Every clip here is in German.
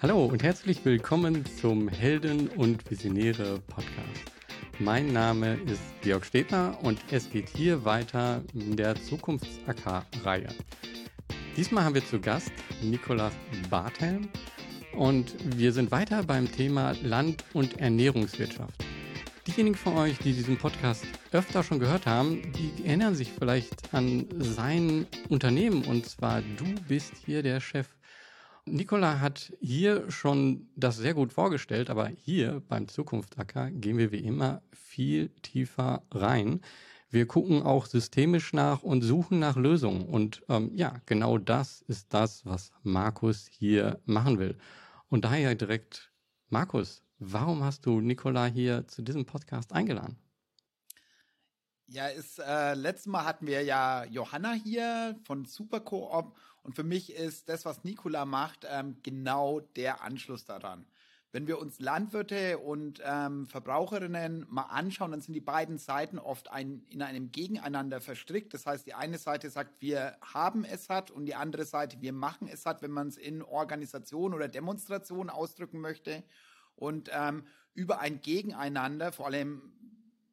Hallo und herzlich willkommen zum Helden und Visionäre Podcast. Mein Name ist Georg Stedner und es geht hier weiter in der Zukunfts-AK-Reihe. Diesmal haben wir zu Gast Nikolaus Barthelm und wir sind weiter beim Thema Land- und Ernährungswirtschaft. Diejenigen von euch, die diesen Podcast öfter schon gehört haben, die erinnern sich vielleicht an sein Unternehmen und zwar du bist hier der Chef Nicola hat hier schon das sehr gut vorgestellt, aber hier beim Zukunftsacker gehen wir wie immer viel tiefer rein. Wir gucken auch systemisch nach und suchen nach Lösungen. Und ähm, ja, genau das ist das, was Markus hier machen will. Und daher direkt, Markus, warum hast du Nicola hier zu diesem Podcast eingeladen? Ja, ist, äh, letztes Mal hatten wir ja Johanna hier von Supercoop und für mich ist das, was Nikola macht, ähm, genau der Anschluss daran. Wenn wir uns Landwirte und ähm, Verbraucherinnen mal anschauen, dann sind die beiden Seiten oft ein, in einem Gegeneinander verstrickt. Das heißt, die eine Seite sagt, wir haben es hat und die andere Seite, wir machen es hat, wenn man es in Organisation oder Demonstration ausdrücken möchte. Und ähm, über ein Gegeneinander, vor allem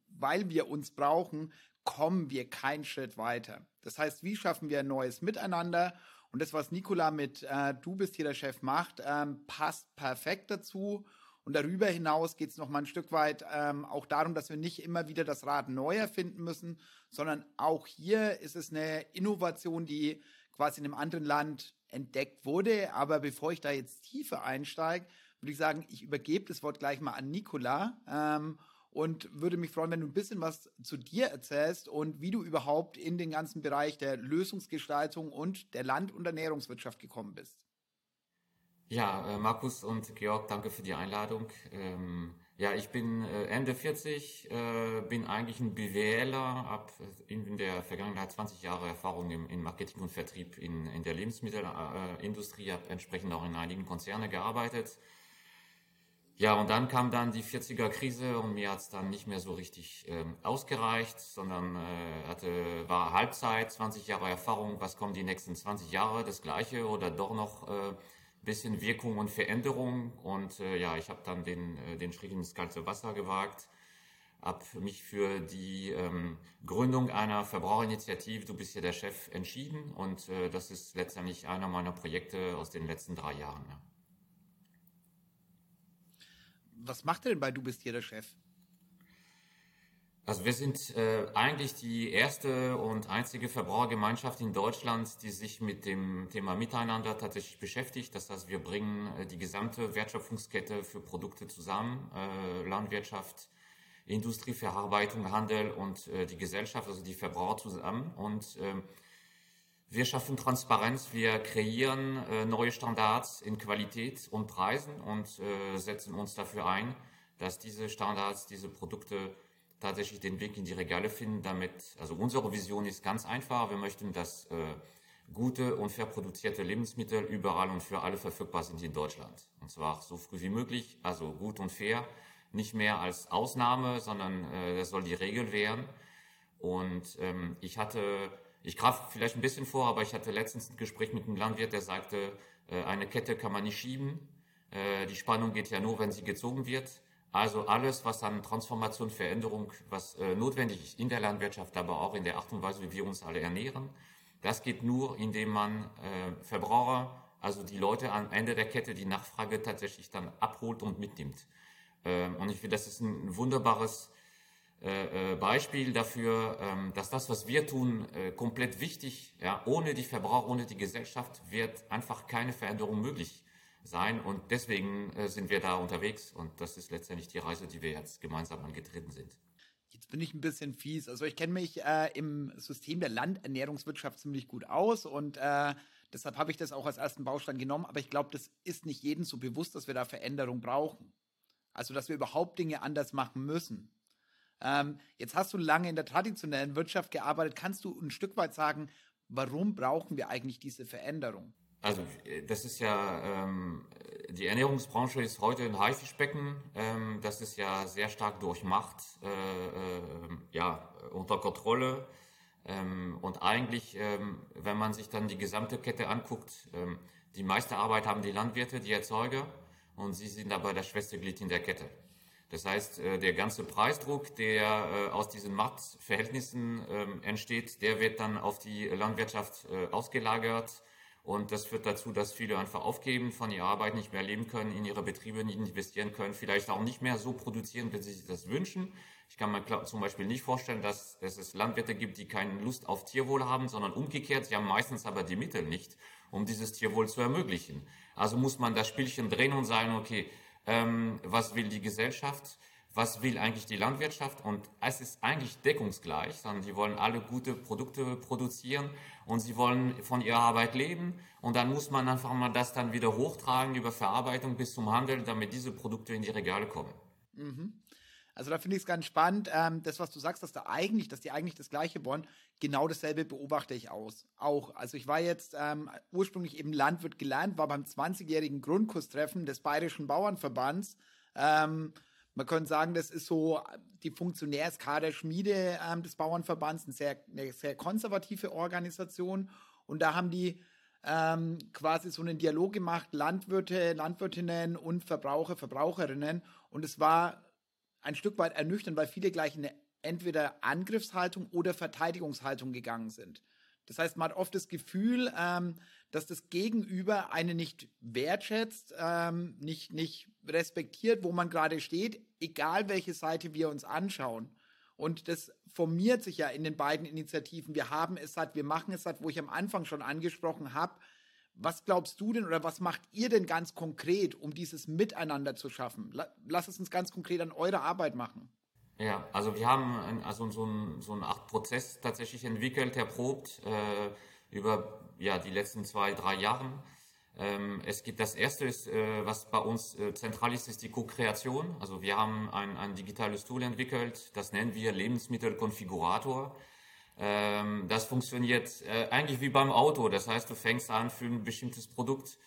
weil wir uns brauchen, kommen wir keinen Schritt weiter. Das heißt, wie schaffen wir ein neues Miteinander? Und das, was Nikola mit äh, Du bist hier der Chef macht, ähm, passt perfekt dazu. Und darüber hinaus geht es noch mal ein Stück weit ähm, auch darum, dass wir nicht immer wieder das Rad neu erfinden müssen, sondern auch hier ist es eine Innovation, die quasi in einem anderen Land entdeckt wurde. Aber bevor ich da jetzt tiefer einsteige, würde ich sagen, ich übergebe das Wort gleich mal an Nikola. Ähm, und würde mich freuen, wenn du ein bisschen was zu dir erzählst und wie du überhaupt in den ganzen Bereich der Lösungsgestaltung und der Land- und Ernährungswirtschaft gekommen bist. Ja, äh, Markus und Georg, danke für die Einladung. Ähm, ja, ich bin äh, Ende 40, äh, bin eigentlich ein BWLer, habe in der Vergangenheit 20 Jahre Erfahrung im, in Marketing und Vertrieb in, in der Lebensmittelindustrie, habe entsprechend auch in einigen Konzernen gearbeitet ja, und dann kam dann die 40er Krise und mir hat's dann nicht mehr so richtig ähm, ausgereicht, sondern äh, hatte, war Halbzeit, 20 Jahre Erfahrung, was kommen die nächsten 20 Jahre, das gleiche oder doch noch äh, bisschen Wirkung und Veränderung. Und äh, ja, ich habe dann den, äh, den Schritt ins kalte Wasser gewagt, habe mich für die ähm, Gründung einer Verbraucherinitiative, du bist hier der Chef, entschieden. Und äh, das ist letztendlich einer meiner Projekte aus den letzten drei Jahren. Ja was macht er denn bei Du bist hier der Chef? Also wir sind äh, eigentlich die erste und einzige Verbrauchergemeinschaft in Deutschland, die sich mit dem Thema Miteinander tatsächlich beschäftigt. Das heißt, wir bringen äh, die gesamte Wertschöpfungskette für Produkte zusammen, äh, Landwirtschaft, Industrieverarbeitung, Handel und äh, die Gesellschaft, also die Verbraucher zusammen. Und äh, wir schaffen Transparenz, wir kreieren äh, neue Standards in Qualität und Preisen und äh, setzen uns dafür ein, dass diese Standards, diese Produkte tatsächlich den Weg in die Regale finden. Damit, also unsere Vision ist ganz einfach. Wir möchten, dass äh, gute und fair produzierte Lebensmittel überall und für alle verfügbar sind in Deutschland. Und zwar so früh wie möglich, also gut und fair, nicht mehr als Ausnahme, sondern äh, das soll die Regel werden. Und ähm, ich hatte ich greife vielleicht ein bisschen vor, aber ich hatte letztens ein Gespräch mit einem Landwirt, der sagte, äh, eine Kette kann man nicht schieben. Äh, die Spannung geht ja nur, wenn sie gezogen wird. Also alles, was an Transformation, Veränderung, was äh, notwendig ist in der Landwirtschaft, aber auch in der Art und Weise, wie wir uns alle ernähren, das geht nur, indem man Verbraucher, also die Leute am Ende der Kette, die Nachfrage tatsächlich dann abholt und mitnimmt. Und ich finde, das ist ein wunderbares Beispiel dafür, ähm, dass das, was wir tun, äh, komplett wichtig, ja, ohne die Verbraucher, ohne die Gesellschaft wird einfach keine Veränderung möglich sein und deswegen sind wir da unterwegs und das ist letztendlich die Reise, die wir jetzt gemeinsam angetreten sind. Jetzt bin ich ein bisschen fies. Also ich kenne mich äh, im System der Landernährungswirtschaft ziemlich gut aus und äh, deshalb habe ich das auch als ersten Baustein genommen. Aber ich glaube, das ist nicht jedem so bewusst, dass wir da Veränderung brauchen. Also dass wir überhaupt Dinge anders machen müssen. Ähm, jetzt hast du lange in der traditionellen Wirtschaft gearbeitet. Kannst du ein Stück weit sagen, warum brauchen wir eigentlich diese Veränderung? Also das ist ja, ähm, die Ernährungsbranche ist heute ein Haifischbecken. Ähm, das ist ja sehr stark durchmacht, äh, äh, ja, unter Kontrolle. Ähm, und eigentlich, ähm, wenn man sich dann die gesamte Kette anguckt, ähm, die meiste Arbeit haben die Landwirte, die Erzeuger und sie sind dabei das schwächste Glied in der Kette. Das heißt, äh, der ganze Preisdruck, der äh, aus diesen Marktverhältnissen ähm, entsteht, der wird dann auf die Landwirtschaft äh, ausgelagert. Und das führt dazu, dass viele einfach aufgeben, von ihrer Arbeit nicht mehr leben können, in ihre Betriebe nicht investieren können, vielleicht auch nicht mehr so produzieren, wie sie sich das wünschen. Ich kann mir zum Beispiel nicht vorstellen, dass es Landwirte gibt, die keine Lust auf Tierwohl haben, sondern umgekehrt. Sie haben meistens aber die Mittel nicht, um dieses Tierwohl zu ermöglichen. Also muss man das Spielchen drehen und sagen, okay, ähm, was will die Gesellschaft, was will eigentlich die Landwirtschaft und es ist eigentlich deckungsgleich, sondern die wollen alle gute Produkte produzieren und sie wollen von ihrer Arbeit leben und dann muss man einfach mal das dann wieder hochtragen über Verarbeitung bis zum Handel, damit diese Produkte in die Regale kommen. Mhm. Also da finde ich es ganz spannend, ähm, das, was du sagst, dass da eigentlich, dass die eigentlich das Gleiche wollen, genau dasselbe beobachte ich aus. Auch. Also ich war jetzt ähm, ursprünglich eben Landwirt gelernt, war beim 20-jährigen Grundkurstreffen des Bayerischen Bauernverbands. Ähm, man könnte sagen, das ist so die Funktionärskader-Schmiede ähm, des Bauernverbands, eine sehr, eine sehr konservative Organisation. Und da haben die ähm, quasi so einen Dialog gemacht, Landwirte, Landwirtinnen und Verbraucher, Verbraucherinnen. Und es war ein Stück weit ernüchternd, weil viele gleich in eine entweder Angriffshaltung oder Verteidigungshaltung gegangen sind. Das heißt, man hat oft das Gefühl, ähm, dass das Gegenüber einen nicht wertschätzt, ähm, nicht, nicht respektiert, wo man gerade steht, egal welche Seite wir uns anschauen. Und das formiert sich ja in den beiden Initiativen. Wir haben es satt, wir machen es satt, wo ich am Anfang schon angesprochen habe. Was glaubst du denn oder was macht ihr denn ganz konkret, um dieses Miteinander zu schaffen? Lass es uns ganz konkret an eure Arbeit machen. Ja, also wir haben ein, also so einen so Art Prozess tatsächlich entwickelt, erprobt äh, über ja, die letzten zwei, drei Jahre. Ähm, es gibt das erste, ist, äh, was bei uns äh, zentral ist, ist die Co-Kreation. Also wir haben ein, ein digitales Tool entwickelt, das nennen wir Lebensmittelkonfigurator. Ähm, das funktioniert äh, eigentlich wie beim Auto. Das heißt, du fängst an für ein bestimmtes Produkt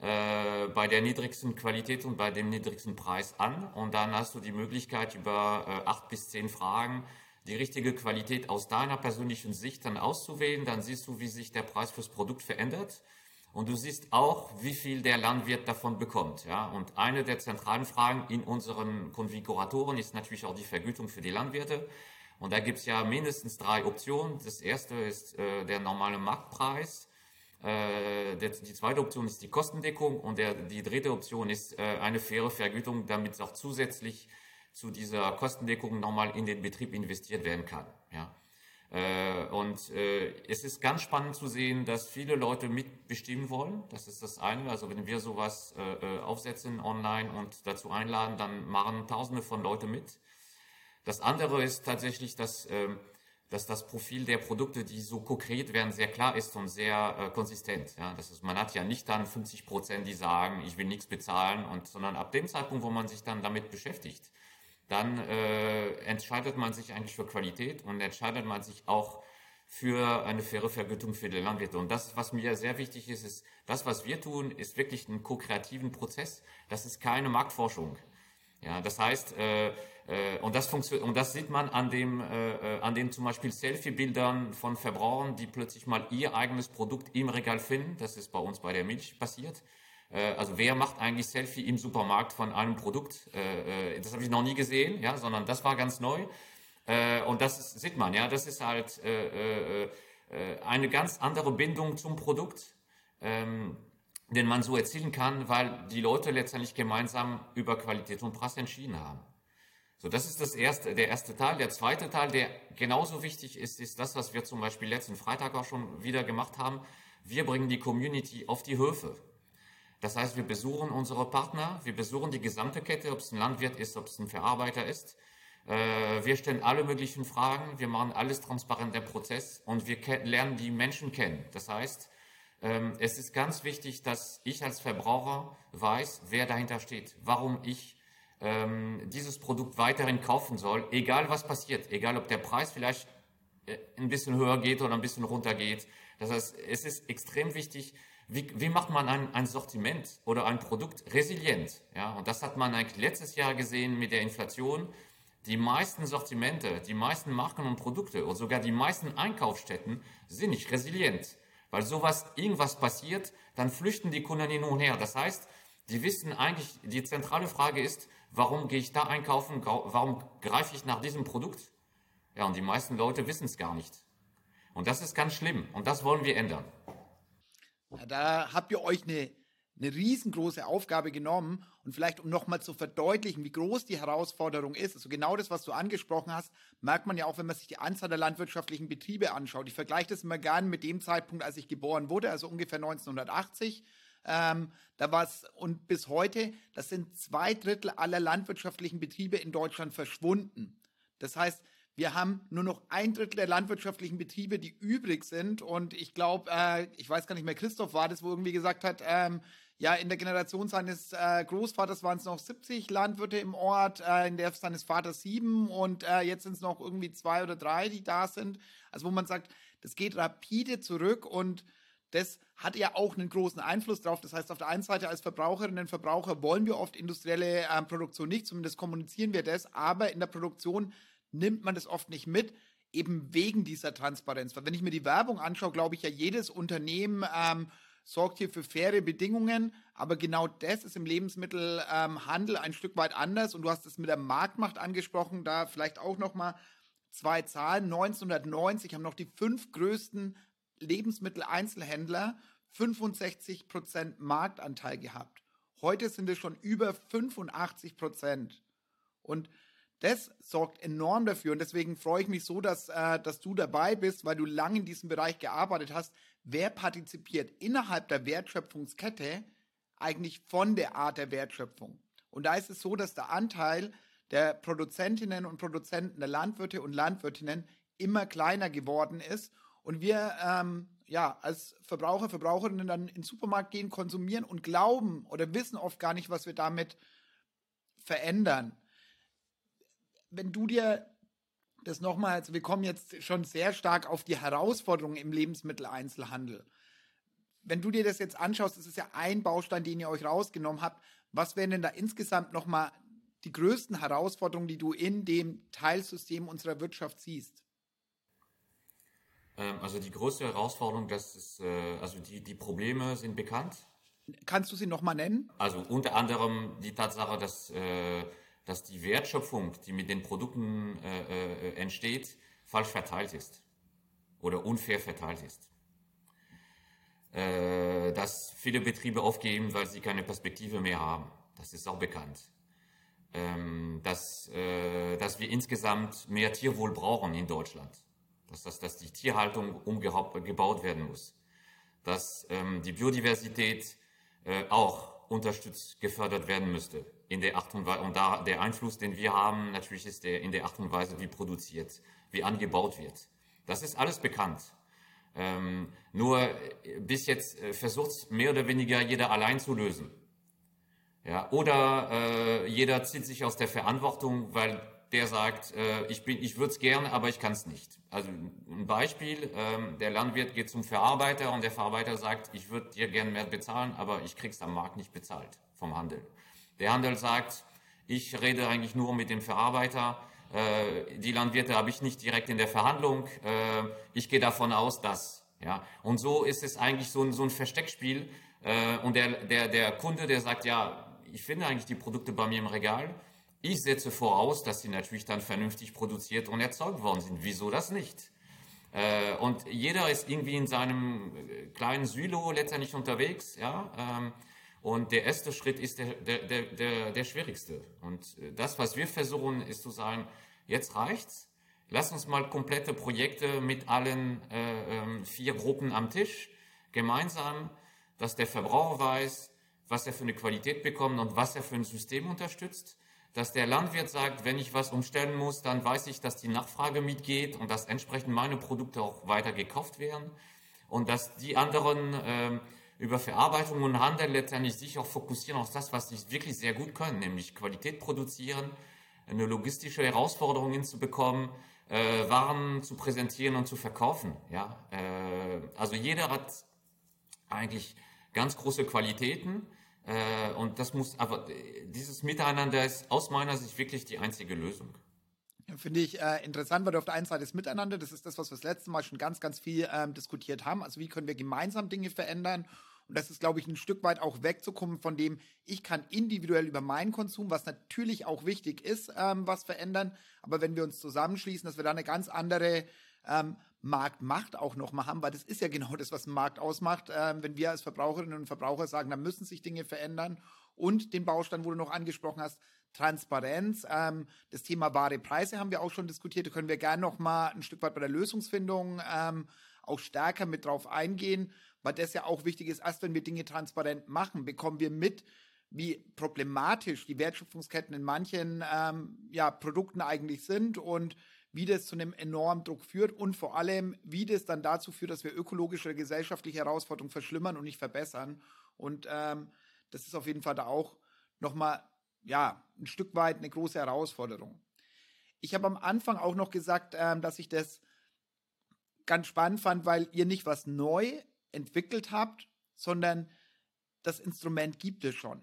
äh, bei der niedrigsten Qualität und bei dem niedrigsten Preis an. Und dann hast du die Möglichkeit, über äh, acht bis zehn Fragen die richtige Qualität aus deiner persönlichen Sicht dann auszuwählen. Dann siehst du, wie sich der Preis fürs Produkt verändert. Und du siehst auch, wie viel der Landwirt davon bekommt. Ja? Und eine der zentralen Fragen in unseren Konfiguratoren ist natürlich auch die Vergütung für die Landwirte. Und da gibt es ja mindestens drei Optionen. Das erste ist äh, der normale Marktpreis. Äh, der, die zweite Option ist die Kostendeckung und der, die dritte Option ist äh, eine faire Vergütung, damit es auch zusätzlich zu dieser Kostendeckung nochmal in den Betrieb investiert werden kann. Ja. Äh, und äh, es ist ganz spannend zu sehen, dass viele Leute mitbestimmen wollen. Das ist das eine. Also wenn wir sowas äh, aufsetzen online und dazu einladen, dann machen Tausende von Leuten mit. Das andere ist tatsächlich, dass ähm, dass das Profil der Produkte, die so konkret werden, sehr klar ist und sehr äh, konsistent. Ja, das ist, man hat ja nicht dann 50 Prozent, die sagen, ich will nichts bezahlen, und, sondern ab dem Zeitpunkt, wo man sich dann damit beschäftigt, dann äh, entscheidet man sich eigentlich für Qualität und entscheidet man sich auch für eine faire Vergütung für die Landwirte. Und das, was mir sehr wichtig ist, ist, das, was wir tun, ist wirklich ein ko-kreativen Prozess. Das ist keine Marktforschung. Ja, das heißt, äh, und, das und das sieht man an, dem, äh, äh, an den zum Beispiel Selfie-Bildern von Verbrauchern, die plötzlich mal ihr eigenes Produkt im Regal finden. Das ist bei uns bei der Milch passiert. Äh, also wer macht eigentlich Selfie im Supermarkt von einem Produkt? Äh, äh, das habe ich noch nie gesehen, ja, sondern das war ganz neu. und das ist, sieht man, ja, das ist halt eine ganz andere Bindung zum Produkt. Ähm, den man so erzielen kann, weil die Leute letztendlich gemeinsam über Qualität und Preis entschieden haben. So, das ist das erste, der erste Teil. Der zweite Teil, der genauso wichtig ist, ist das, was wir zum Beispiel letzten Freitag auch schon wieder gemacht haben. Wir bringen die Community auf die Höfe. Das heißt, wir besuchen unsere Partner, wir besuchen die gesamte Kette, ob es ein Landwirt ist, ob es ein Verarbeiter ist. Äh, wir stellen alle möglichen Fragen, wir machen alles transparent im Prozess und wir lernen die Menschen kennen. Das heißt, ähm, es ist ganz wichtig, dass ich als Verbraucher weiß, wer dahinter steht, warum ich ähm, dieses Produkt weiterhin kaufen soll, egal was passiert, egal ob der Preis vielleicht äh, ein bisschen höher geht oder ein bisschen runter geht. Das heißt, es ist extrem wichtig, wie, wie macht man ein, ein Sortiment oder ein Produkt resilient? Ja, und das hat man eigentlich letztes Jahr gesehen mit der Inflation. Die meisten Sortimente, die meisten Marken und Produkte und sogar die meisten Einkaufsstätten sind nicht resilient. Weil sowas, irgendwas passiert, dann flüchten die Kunden hin und her. Das heißt, die wissen eigentlich, die zentrale Frage ist, warum gehe ich da einkaufen, warum greife ich nach diesem Produkt? Ja, und die meisten Leute wissen es gar nicht. Und das ist ganz schlimm und das wollen wir ändern. Ja, da habt ihr euch eine, eine riesengroße Aufgabe genommen und vielleicht um nochmal zu verdeutlichen, wie groß die Herausforderung ist, also genau das, was du angesprochen hast, merkt man ja auch, wenn man sich die Anzahl der landwirtschaftlichen Betriebe anschaut. Ich vergleiche das immer gerne mit dem Zeitpunkt, als ich geboren wurde, also ungefähr 1980. Ähm, da war es, und bis heute, das sind zwei Drittel aller landwirtschaftlichen Betriebe in Deutschland verschwunden. Das heißt, wir haben nur noch ein Drittel der landwirtschaftlichen Betriebe, die übrig sind. Und ich glaube, äh, ich weiß gar nicht mehr, Christoph war das, wo irgendwie gesagt hat, ähm, ja, in der Generation seines äh, Großvaters waren es noch 70 Landwirte im Ort, äh, in der seines Vaters sieben und äh, jetzt sind es noch irgendwie zwei oder drei, die da sind. Also wo man sagt, das geht rapide zurück und das hat ja auch einen großen Einfluss drauf. Das heißt, auf der einen Seite als Verbraucherinnen und Verbraucher wollen wir oft industrielle äh, Produktion nicht, zumindest kommunizieren wir das, aber in der Produktion nimmt man das oft nicht mit, eben wegen dieser Transparenz. Weil wenn ich mir die Werbung anschaue, glaube ich ja, jedes Unternehmen ähm, sorgt hier für faire Bedingungen, aber genau das ist im Lebensmittelhandel ähm, ein Stück weit anders. Und du hast es mit der Marktmacht angesprochen, da vielleicht auch noch mal zwei Zahlen. 1990 haben noch die fünf größten Lebensmitteleinzelhändler 65 Prozent Marktanteil gehabt. Heute sind es schon über 85 Prozent. Und das sorgt enorm dafür und deswegen freue ich mich so, dass, äh, dass du dabei bist, weil du lange in diesem Bereich gearbeitet hast. Wer partizipiert innerhalb der Wertschöpfungskette eigentlich von der Art der Wertschöpfung? Und da ist es so, dass der Anteil der Produzentinnen und Produzenten, der Landwirte und Landwirtinnen immer kleiner geworden ist und wir ähm, ja als Verbraucher, Verbraucherinnen dann in den Supermarkt gehen, konsumieren und glauben oder wissen oft gar nicht, was wir damit verändern wenn du dir das nochmal, also wir kommen jetzt schon sehr stark auf die Herausforderungen im Lebensmitteleinzelhandel. Wenn du dir das jetzt anschaust, das ist ja ein Baustein, den ihr euch rausgenommen habt. Was wären denn da insgesamt nochmal die größten Herausforderungen, die du in dem Teilsystem unserer Wirtschaft siehst? Ähm, also die größte Herausforderung, das ist, äh, also die, die Probleme sind bekannt. Kannst du sie nochmal nennen? Also unter anderem die Tatsache, dass äh, dass die Wertschöpfung, die mit den Produkten äh, entsteht, falsch verteilt ist oder unfair verteilt ist. Dass viele Betriebe aufgeben, weil sie keine Perspektive mehr haben. Das ist auch bekannt. Ähm, dass, dass wir insgesamt mehr Tierwohl brauchen in Deutschland. Dass, dass, dass die Tierhaltung umgebaut werden muss. Dass ähm, die Biodiversität äh, auch unterstützt, gefördert werden müsste in der Art und Weise, und da der Einfluss, den wir haben, natürlich ist der in der Art und Weise, wie produziert, wie angebaut wird. Das ist alles bekannt. Ähm, nur äh, bis jetzt äh, versucht mehr oder weniger jeder allein zu lösen. Ja, oder äh, jeder zieht sich aus der Verantwortung, weil der sagt, äh, ich, bin, ich würde es gerne, aber ich kann es nicht. Also ein Beispiel, ähm, der Landwirt geht zum Verarbeiter und der Verarbeiter sagt, ich würde dir gerne mehr bezahlen, aber ich krieg's am Markt nicht bezahlt vom Handel. Der Handel sagt, ich rede eigentlich nur mit dem Verarbeiter. Äh, die Landwirte habe ich nicht direkt in der Verhandlung. Äh, ich gehe davon aus, dass. Ja. Und so ist es eigentlich so ein, so ein Versteckspiel. Äh, und der, der, der Kunde, der sagt, ja, ich finde eigentlich die Produkte bei mir im Regal. Ich setze voraus, dass sie natürlich dann vernünftig produziert und erzeugt worden sind. Wieso das nicht? Äh, und jeder ist irgendwie in seinem äh, kleinen Silo letztendlich unterwegs. Ja. Ähm, und der erste Schritt ist der, der, der, der, schwierigste. Und äh, das, was wir versuchen, ist zu sagen, jetzt reicht's. Lass uns mal komplette Projekte mit allen äh, ähm, vier Gruppen am Tisch gemeinsam, dass der Verbraucher weiß, was er für eine Qualität bekommt und was er für ein System unterstützt. Dass der Landwirt sagt, wenn ich was umstellen muss, dann weiß ich, dass die Nachfrage mitgeht und dass entsprechend meine Produkte auch weiter gekauft werden. Und dass die anderen äh, über Verarbeitung und Handel letztendlich sich auch fokussieren auf das, was sie wirklich sehr gut können, nämlich Qualität produzieren, eine logistische Herausforderung hinzubekommen, äh, Waren zu präsentieren und zu verkaufen. Ja? Äh, also jeder hat eigentlich ganz große Qualitäten äh, und das muss, aber dieses Miteinander ist aus meiner Sicht wirklich die einzige Lösung. Finde ich äh, interessant, weil du auf der einen Seite das Miteinander, das ist das, was wir das letzte Mal schon ganz, ganz viel ähm, diskutiert haben. Also wie können wir gemeinsam Dinge verändern? Und das ist, glaube ich, ein Stück weit auch wegzukommen von dem, ich kann individuell über meinen Konsum, was natürlich auch wichtig ist, ähm, was verändern. Aber wenn wir uns zusammenschließen, dass wir da eine ganz andere ähm, Marktmacht auch noch mal haben, weil das ist ja genau das, was ein Markt ausmacht. Ähm, wenn wir als Verbraucherinnen und Verbraucher sagen, da müssen sich Dinge verändern und den Baustein, wo du noch angesprochen hast, Transparenz. Ähm, das Thema wahre Preise haben wir auch schon diskutiert. Da können wir gerne noch mal ein Stück weit bei der Lösungsfindung ähm, auch stärker mit drauf eingehen, weil das ja auch wichtig ist. Erst wenn wir Dinge transparent machen, bekommen wir mit, wie problematisch die Wertschöpfungsketten in manchen ähm, ja, Produkten eigentlich sind und wie das zu einem enormen Druck führt und vor allem, wie das dann dazu führt, dass wir ökologische oder gesellschaftliche Herausforderungen verschlimmern und nicht verbessern. Und ähm, das ist auf jeden Fall da auch nochmal ja, ein Stück weit eine große Herausforderung. Ich habe am Anfang auch noch gesagt, ähm, dass ich das ganz spannend fand, weil ihr nicht was neu entwickelt habt, sondern das Instrument gibt es schon.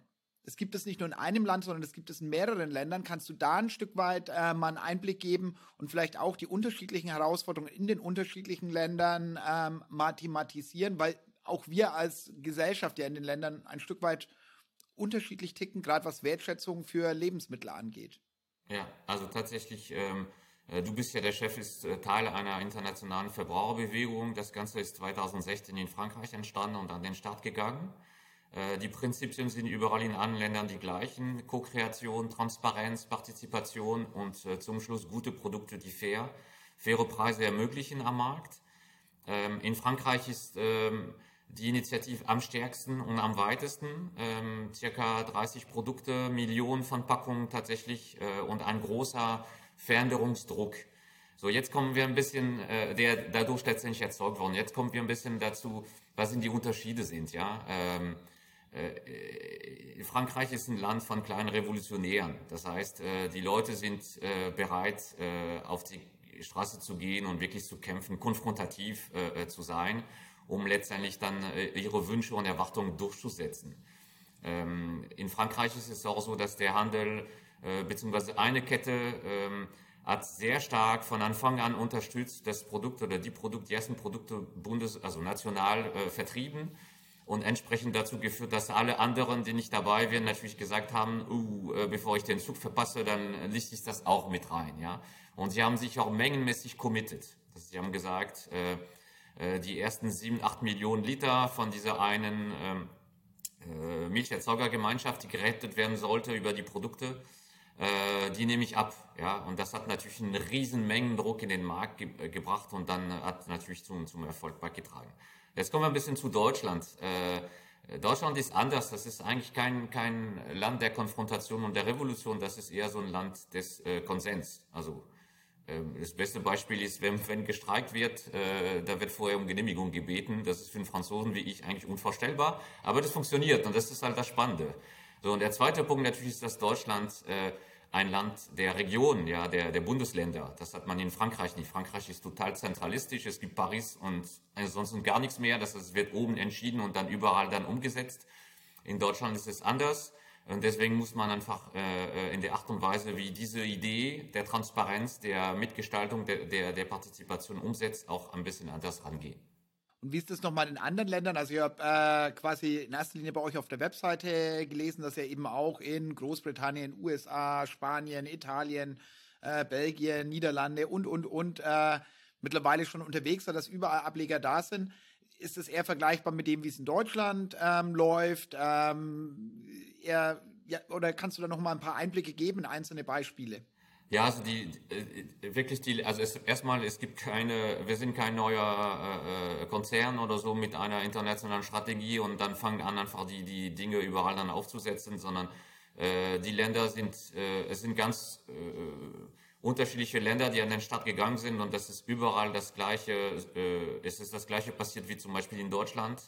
Es gibt es nicht nur in einem Land, sondern es gibt es in mehreren Ländern. Kannst du da ein Stück weit äh, mal einen Einblick geben und vielleicht auch die unterschiedlichen Herausforderungen in den unterschiedlichen Ländern ähm, mal thematisieren, weil auch wir als Gesellschaft ja in den Ländern ein Stück weit unterschiedlich ticken, gerade was Wertschätzung für Lebensmittel angeht. Ja, also tatsächlich, ähm, äh, du bist ja der Chef, ist äh, Teil einer internationalen Verbraucherbewegung. Das Ganze ist 2016 in Frankreich entstanden und an den Start gegangen. Äh, die Prinzipien sind überall in allen Ländern die gleichen. Co-Kreation, Transparenz, Partizipation und äh, zum Schluss gute Produkte, die fair, faire Preise ermöglichen am Markt. Ähm, in Frankreich ist ähm, die Initiative am stärksten und am weitesten. Ähm, circa 30 Produkte, Millionen von Packungen tatsächlich äh, und ein großer Veränderungsdruck. So, jetzt kommen wir ein bisschen, äh, der dadurch letztendlich erzeugt worden. Jetzt kommen wir ein bisschen dazu, was sind die Unterschiede sind, ja. Ähm, äh, Frankreich ist ein Land von kleinen Revolutionären. Das heißt, äh, die Leute sind äh, bereit, äh, auf die Straße zu gehen und wirklich zu kämpfen, konfrontativ äh, zu sein um letztendlich dann äh, ihre Wünsche und Erwartungen durchzusetzen. Ähm, in Frankreich ist es auch so, dass der Handel äh, bzw. eine Kette ähm, hat sehr stark von Anfang an unterstützt, das Produkt oder die Produkte, die ersten Produkte bundes-, also national äh, vertrieben und entsprechend dazu geführt, dass alle anderen, die nicht dabei wären, natürlich gesagt haben, uh, äh, bevor ich den Zug verpasse, dann lichte ich das auch mit rein, ja. Und sie haben sich auch mengenmäßig committed. Sie haben gesagt, äh, äh, die ersten sieben, acht Millionen Liter von dieser einen ähm, äh, Milcherzeugergemeinschaft, die gerettet werden sollte über die Produkte, äh, die nehme ich ab. Ja? Und das hat natürlich einen riesen Mengendruck in den Markt ge gebracht und dann hat natürlich zum, zum Erfolg beigetragen. Jetzt kommen wir ein bisschen zu Deutschland. Äh, Deutschland ist anders. Das ist eigentlich kein, kein Land der Konfrontation und der Revolution. Das ist eher so ein Land des äh, Konsens. Also ähm, das beste Beispiel ist, wenn, wenn gestreikt wird, äh, da wird vorher um Genehmigung gebeten. Das ist für einen Franzosen wie ich eigentlich unvorstellbar, aber das funktioniert und das ist halt das Spannende. So, und der zweite Punkt natürlich ist, dass Deutschland äh, ein Land der Regionen, ja, der, der Bundesländer. Das hat man in Frankreich nicht. Frankreich ist total zentralistisch. Es gibt Paris und ansonsten gar nichts mehr. Das wird oben entschieden und dann überall dann umgesetzt. In Deutschland ist es anders. Und deswegen muss man einfach äh, äh, in der Art und Weise, wie diese Idee der Transparenz, der Mitgestaltung, der, der, der Partizipation umsetzt, auch ein bisschen anders rangehen. Und wie ist das nochmal in anderen Ländern? Also ich habe äh, quasi in erster Linie bei euch auf der Webseite gelesen, dass ihr eben auch in Großbritannien, USA, Spanien, Italien, äh, Belgien, Niederlande und, und, und äh, mittlerweile schon unterwegs seid, dass überall Ableger da sind. Ist es eher vergleichbar mit dem, wie es in Deutschland ähm, läuft? Ähm, eher, ja, oder kannst du da noch mal ein paar Einblicke geben in einzelne Beispiele? Ja, also die äh, wirklich die, also es, erstmal es gibt keine, wir sind kein neuer äh, Konzern oder so mit einer internationalen Strategie und dann fangen an einfach die die Dinge überall dann aufzusetzen, sondern äh, die Länder sind äh, es sind ganz äh, unterschiedliche Länder, die an den Start gegangen sind und das ist überall das gleiche, äh, es ist das gleiche passiert wie zum Beispiel in Deutschland.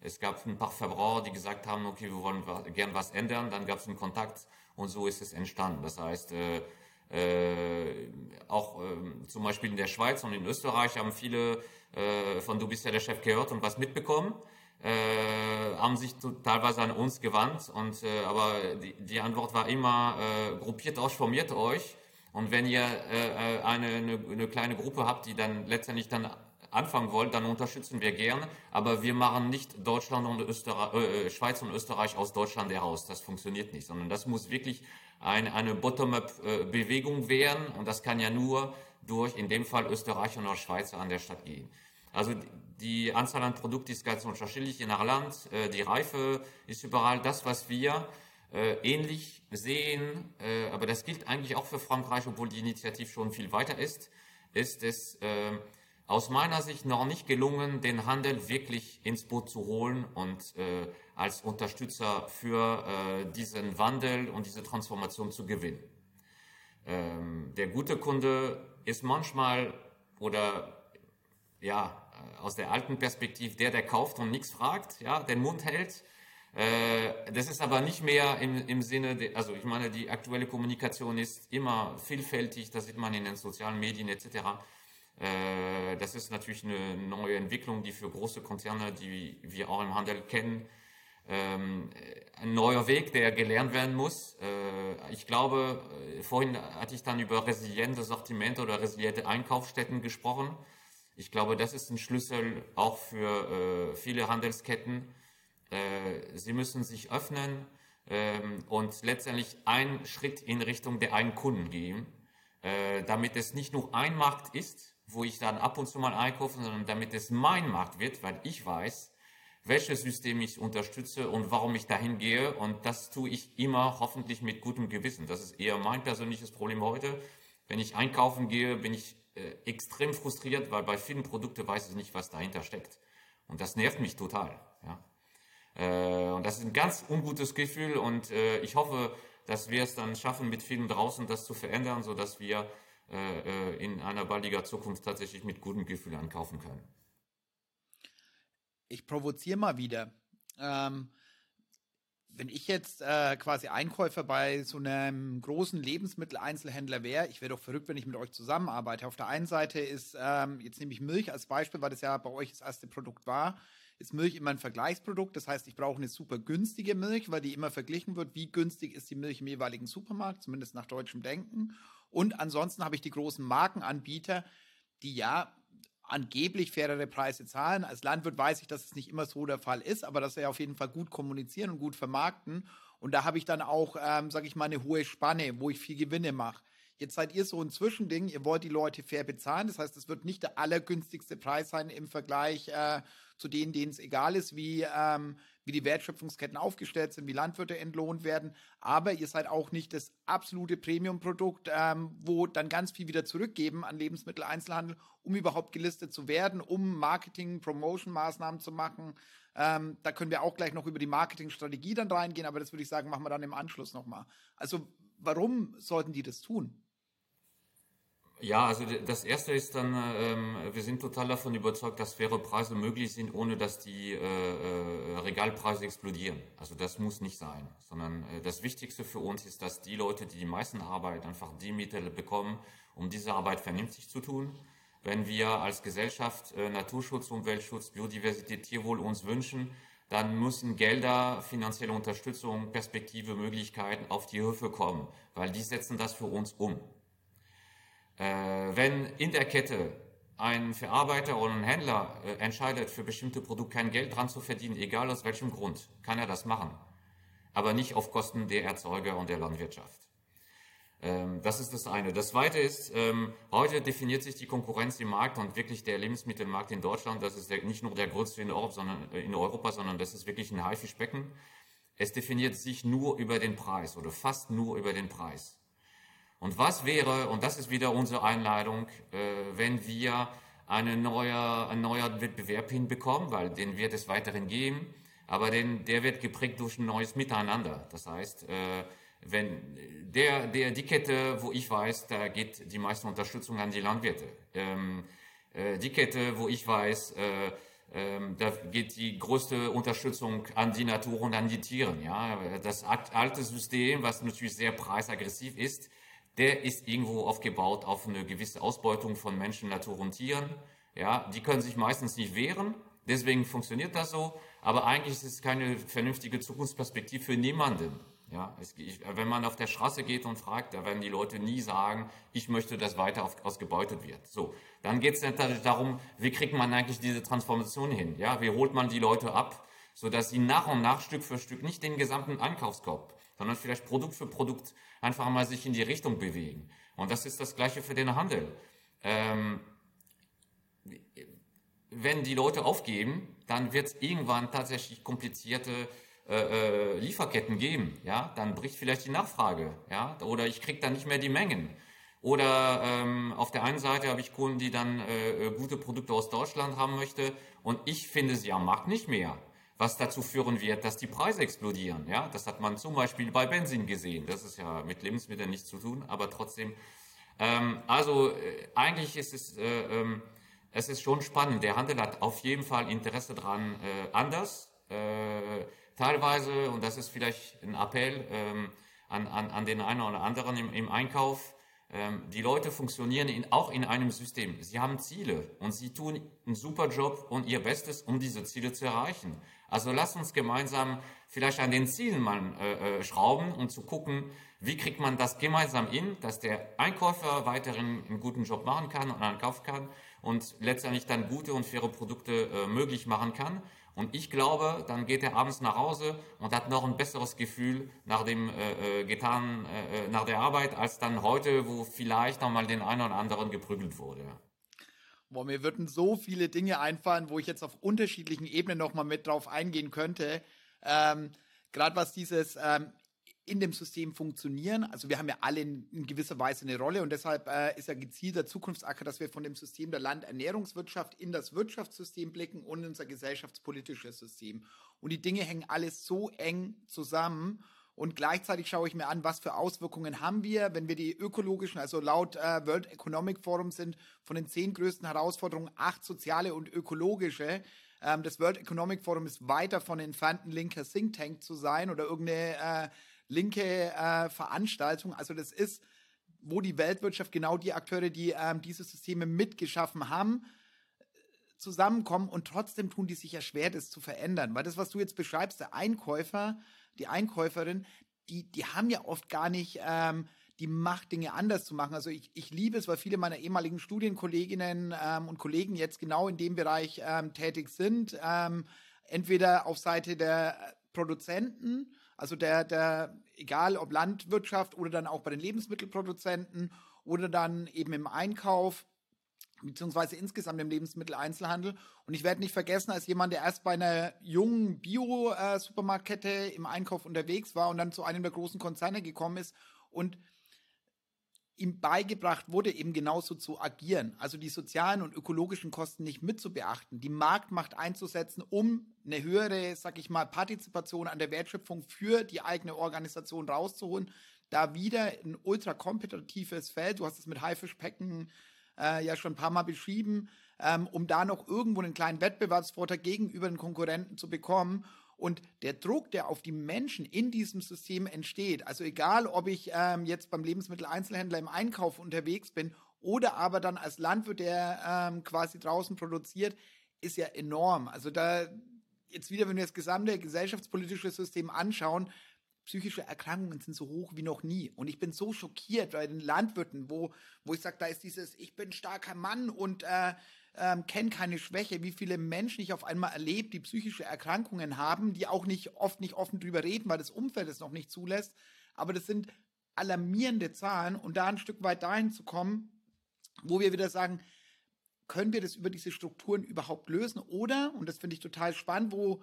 Es gab ein paar Verbraucher, die gesagt haben, okay, wir wollen gern was ändern. Dann gab es einen Kontakt und so ist es entstanden. Das heißt, äh, äh, auch äh, zum Beispiel in der Schweiz und in Österreich haben viele äh, von Du bist ja der Chef gehört und was mitbekommen. Äh, haben sich teilweise an uns gewandt und äh, aber die, die Antwort war immer äh, gruppiert euch, formiert euch Und wenn ihr eine, eine, eine kleine Gruppe habt, die dann letztendlich dann anfangen wollt, dann unterstützen wir gerne. Aber wir machen nicht Deutschland und Österreich, Schweiz und Österreich aus Deutschland heraus. Das funktioniert nicht, sondern das muss wirklich ein, eine Bottom-up-Bewegung werden. Und das kann ja nur durch, in dem Fall Österreich und Schweiz an der Stadt gehen. Also die Anzahl an Produkten ist ganz unterschiedlich je nach Land. Äh, die Reife ist überall das, was wir äh, ähnlich sehen. Äh, aber das gilt eigentlich auch für Frankreich, obwohl die Initiative schon viel weiter ist. Ist es aus meiner Sicht noch nicht gelungen, den Handel wirklich ins Boot zu holen und als Unterstützer für äh, diesen Wandel und diese Transformation zu gewinnen. Ähm, der gute Kunde ist manchmal oder ja, äh, aus der alten Perspektive der, der kauft und nichts fragt, ja, den Mund hält. Äh, das ist aber nicht mehr im, im Sinne, de, also ich meine, die aktuelle Kommunikation ist immer vielfältig, das sieht man in den sozialen Medien etc. Äh, das ist natürlich eine neue Entwicklung, die für große Konzerne, die wir auch im Handel kennen, ähm, ein neuer Weg, der gelernt werden muss. Äh, ich glaube, äh, vorhin hatte ich dann über resiliente Sortimente oder resiliente Einkaufsstätten gesprochen. Ich glaube, das ist ein Schlüssel auch für äh, viele Handelsketten. Äh, sie müssen sich öffnen ähm, und letztendlich einen Schritt in Richtung der einen Kunden gehen, äh, damit es nicht nur ein Markt ist, wo ich dann ab und zu mal einkaufe, sondern damit es mein Markt wird, weil ich weiß, welches System ich unterstütze und warum ich dahin gehe. Und das tue ich immer hoffentlich mit gutem Gewissen. Das ist eher mein persönliches Problem heute. Wenn ich einkaufen gehe, bin ich äh, extrem frustriert, weil bei vielen Produkten weiß ich nicht, was dahinter steckt. Und das nervt mich total. Ja. Äh, und das ist ein ganz ungutes Gefühl und äh, ich hoffe, dass wir es dann schaffen, mit vielen draußen das zu verändern, sodass wir äh, äh, in einer baldiger Zukunft tatsächlich mit gutem Gefühl ankaufen können. Ich provoziere mal wieder. Ähm, wenn ich jetzt äh, quasi Einkäufer bei so einem großen Lebensmitteleinzelhändler wäre, ich wäre doch verrückt, wenn ich mit euch zusammenarbeite. Auf der einen Seite ist, ähm, jetzt nehme ich Milch als Beispiel, weil das ja bei euch das erste Produkt war, ist Milch immer ein Vergleichsprodukt. Das heißt, ich brauche eine super günstige Milch, weil die immer verglichen wird, wie günstig ist die Milch im jeweiligen Supermarkt, zumindest nach deutschem Denken. Und ansonsten habe ich die großen Markenanbieter, die ja angeblich fairere Preise zahlen. Als Landwirt weiß ich, dass es nicht immer so der Fall ist, aber dass sie auf jeden Fall gut kommunizieren und gut vermarkten. Und da habe ich dann auch, ähm, sage ich mal, eine hohe Spanne, wo ich viel Gewinne mache. Jetzt seid ihr so ein Zwischending, ihr wollt die Leute fair bezahlen. Das heißt, es wird nicht der allergünstigste Preis sein im Vergleich äh, zu denen, denen es egal ist, wie, ähm, wie die Wertschöpfungsketten aufgestellt sind, wie Landwirte entlohnt werden. Aber ihr seid auch nicht das absolute Premium-Produkt, ähm, wo dann ganz viel wieder zurückgeben an Lebensmitteleinzelhandel, um überhaupt gelistet zu werden, um Marketing, Promotion-Maßnahmen zu machen. Ähm, da können wir auch gleich noch über die Marketingstrategie dann reingehen, aber das würde ich sagen, machen wir dann im Anschluss nochmal. Also warum sollten die das tun? Ja, also das erste ist dann, ähm, wir sind total davon überzeugt, dass faire Preise möglich sind, ohne dass die äh, äh, Regalpreise explodieren. Also das muss nicht sein, sondern äh, das Wichtigste für uns ist, dass die Leute, die die meisten Arbeit einfach die Mittel bekommen, um diese Arbeit vernünftig zu tun. Wenn wir als Gesellschaft äh, Naturschutz, Umweltschutz, Biodiversität, Tierwohl uns wünschen, dann müssen Gelder, finanzielle Unterstützung, Perspektive, Möglichkeiten auf die Höfe kommen, weil die setzen das für uns um. Äh, wenn in der Kette ein Verarbeiter oder ein Händler äh, entscheidet, für bestimmte Produkte kein Geld dran zu verdienen, egal aus welchem Grund, kann er das machen. Aber nicht auf Kosten der Erzeuger und der Landwirtschaft. Ähm, das ist das eine. Das zweite ist, ähm, heute definiert sich die Konkurrenz im Markt und wirklich der Lebensmittelmarkt in Deutschland, das ist nicht nur der größte äh, in Europa, sondern das ist wirklich ein Haifischbecken. Es definiert sich nur über den Preis oder fast nur über den Preis. Und was wäre, und das ist wieder unsere Einladung, äh, wenn wir eine neue, einen neuen Wettbewerb hinbekommen, weil den wird es weiterhin geben, aber den, der wird geprägt durch ein neues Miteinander. Das heißt, äh, wenn der, der, die Kette, wo ich weiß, da geht die meiste Unterstützung an die Landwirte. Ähm, äh, die Kette, wo ich weiß, äh, ähm, da geht die größte Unterstützung an die Natur und an die Tiere. Ja, das alte System, was natürlich sehr preisaggressiv ist, der ist irgendwo aufgebaut auf eine gewisse Ausbeutung von Menschen, Natur und Tieren. Ja, die können sich meistens nicht wehren, deswegen funktioniert das so. Aber eigentlich ist es keine vernünftige Zukunftsperspektive für niemanden. Ja, es, ich, wenn man auf der Straße geht und fragt, da werden die Leute nie sagen, ich möchte, dass weiter auf, ausgebeutet wird. So, dann geht es darum, wie kriegt man eigentlich diese Transformation hin? Ja, wie holt man die Leute ab, sodass sie nach und nach Stück für Stück nicht den gesamten Einkaufskorb, sondern vielleicht Produkt für Produkt einfach mal sich in die Richtung bewegen. Und das ist das Gleiche für den Handel. Ähm, wenn die Leute aufgeben, dann wird es irgendwann tatsächlich komplizierte äh, äh, Lieferketten geben. Ja, dann bricht vielleicht die Nachfrage. Ja, oder ich kriege dann nicht mehr die Mengen. Oder ähm, auf der einen Seite habe ich Kunden, die dann äh, äh, gute Produkte aus Deutschland haben möchte und ich finde sie am Markt nicht mehr. Was dazu führen wird, dass die Preise explodieren. Ja, das hat man zum Beispiel bei Benzin gesehen. Das ist ja mit Lebensmitteln nichts zu tun, aber trotzdem. Ähm, also äh, eigentlich ist es äh, ähm, es ist schon spannend. Der Handel hat auf jeden Fall Interesse daran, äh, anders. Äh, teilweise, und das ist vielleicht ein Appell ähm, an, an, an den einen oder anderen im, im Einkauf, die Leute funktionieren in, auch in einem System. Sie haben Ziele und sie tun einen super Job und ihr Bestes, um diese Ziele zu erreichen. Also lasst uns gemeinsam vielleicht an den Zielen mal äh, äh schrauben und zu gucken, wie kriegt man das gemeinsam in, dass der Einkäufer weiterhin einen guten Job machen kann und einkaufen kann und letztendlich dann gute und faire Produkte äh, möglich machen kann. Und ich glaube, dann geht er abends nach Hause und hat noch ein besseres Gefühl nach dem äh, äh getan, äh, äh, nach der Arbeit, als dann heute, wo vielleicht noch mal den einen oder anderen geprügelt wurde. Boah, mir würden so viele Dinge einfallen, wo ich jetzt auf unterschiedlichen Ebenen noch mal mit drauf eingehen könnte. Ähm, Gerade was dieses ähm, in dem System funktionieren. Also wir haben ja alle in, in gewisser Weise eine Rolle und deshalb äh, ist ja gezielter Zukunftsacker, dass wir von dem System der Landernährungswirtschaft in das Wirtschaftssystem blicken und unser gesellschaftspolitisches System. Und die Dinge hängen alles so eng zusammen. Und gleichzeitig schaue ich mir an, was für Auswirkungen haben wir, wenn wir die ökologischen, also laut äh, World Economic Forum sind von den zehn größten Herausforderungen acht soziale und ökologische. Ähm, das World Economic Forum ist weiter von entfernt, ein linker Think Tank zu sein oder irgendeine äh, linke äh, Veranstaltung. Also das ist, wo die Weltwirtschaft genau die Akteure, die ähm, diese Systeme mitgeschaffen haben, zusammenkommen und trotzdem tun die sich ja schwer, das zu verändern. Weil das, was du jetzt beschreibst, der Einkäufer, die Einkäuferin, die, die haben ja oft gar nicht ähm, die Macht, Dinge anders zu machen. Also ich, ich liebe es, weil viele meiner ehemaligen Studienkolleginnen ähm, und Kollegen jetzt genau in dem Bereich ähm, tätig sind. Ähm, entweder auf Seite der Produzenten, also der, der, egal ob Landwirtschaft oder dann auch bei den Lebensmittelproduzenten oder dann eben im Einkauf, beziehungsweise insgesamt im Lebensmitteleinzelhandel. Und ich werde nicht vergessen, als jemand, der erst bei einer jungen Bio-Supermarktkette im Einkauf unterwegs war und dann zu einem der großen Konzerne gekommen ist und ihm beigebracht wurde, eben genauso zu agieren. Also die sozialen und ökologischen Kosten nicht mitzubeachten, die Marktmacht einzusetzen, um eine höhere, sag ich mal, Partizipation an der Wertschöpfung für die eigene Organisation rauszuholen. Da wieder ein ultra kompetitives Feld, du hast es mit Haifischbecken äh, ja schon ein paar Mal beschrieben, ähm, um da noch irgendwo einen kleinen Wettbewerbsvorteil gegenüber den Konkurrenten zu bekommen. Und der Druck, der auf die Menschen in diesem System entsteht, also egal, ob ich ähm, jetzt beim Lebensmitteleinzelhändler im Einkauf unterwegs bin oder aber dann als Landwirt, der ähm, quasi draußen produziert, ist ja enorm. Also da jetzt wieder, wenn wir das gesamte gesellschaftspolitische System anschauen, psychische Erkrankungen sind so hoch wie noch nie. Und ich bin so schockiert bei den Landwirten, wo, wo ich sage, da ist dieses, ich bin starker Mann und äh, ähm, kenne keine Schwäche, wie viele Menschen ich auf einmal erlebe, die psychische Erkrankungen haben, die auch nicht oft nicht offen drüber reden, weil das Umfeld es noch nicht zulässt. Aber das sind alarmierende Zahlen und da ein Stück weit dahin zu kommen, wo wir wieder sagen, können wir das über diese Strukturen überhaupt lösen? Oder, und das finde ich total spannend, wo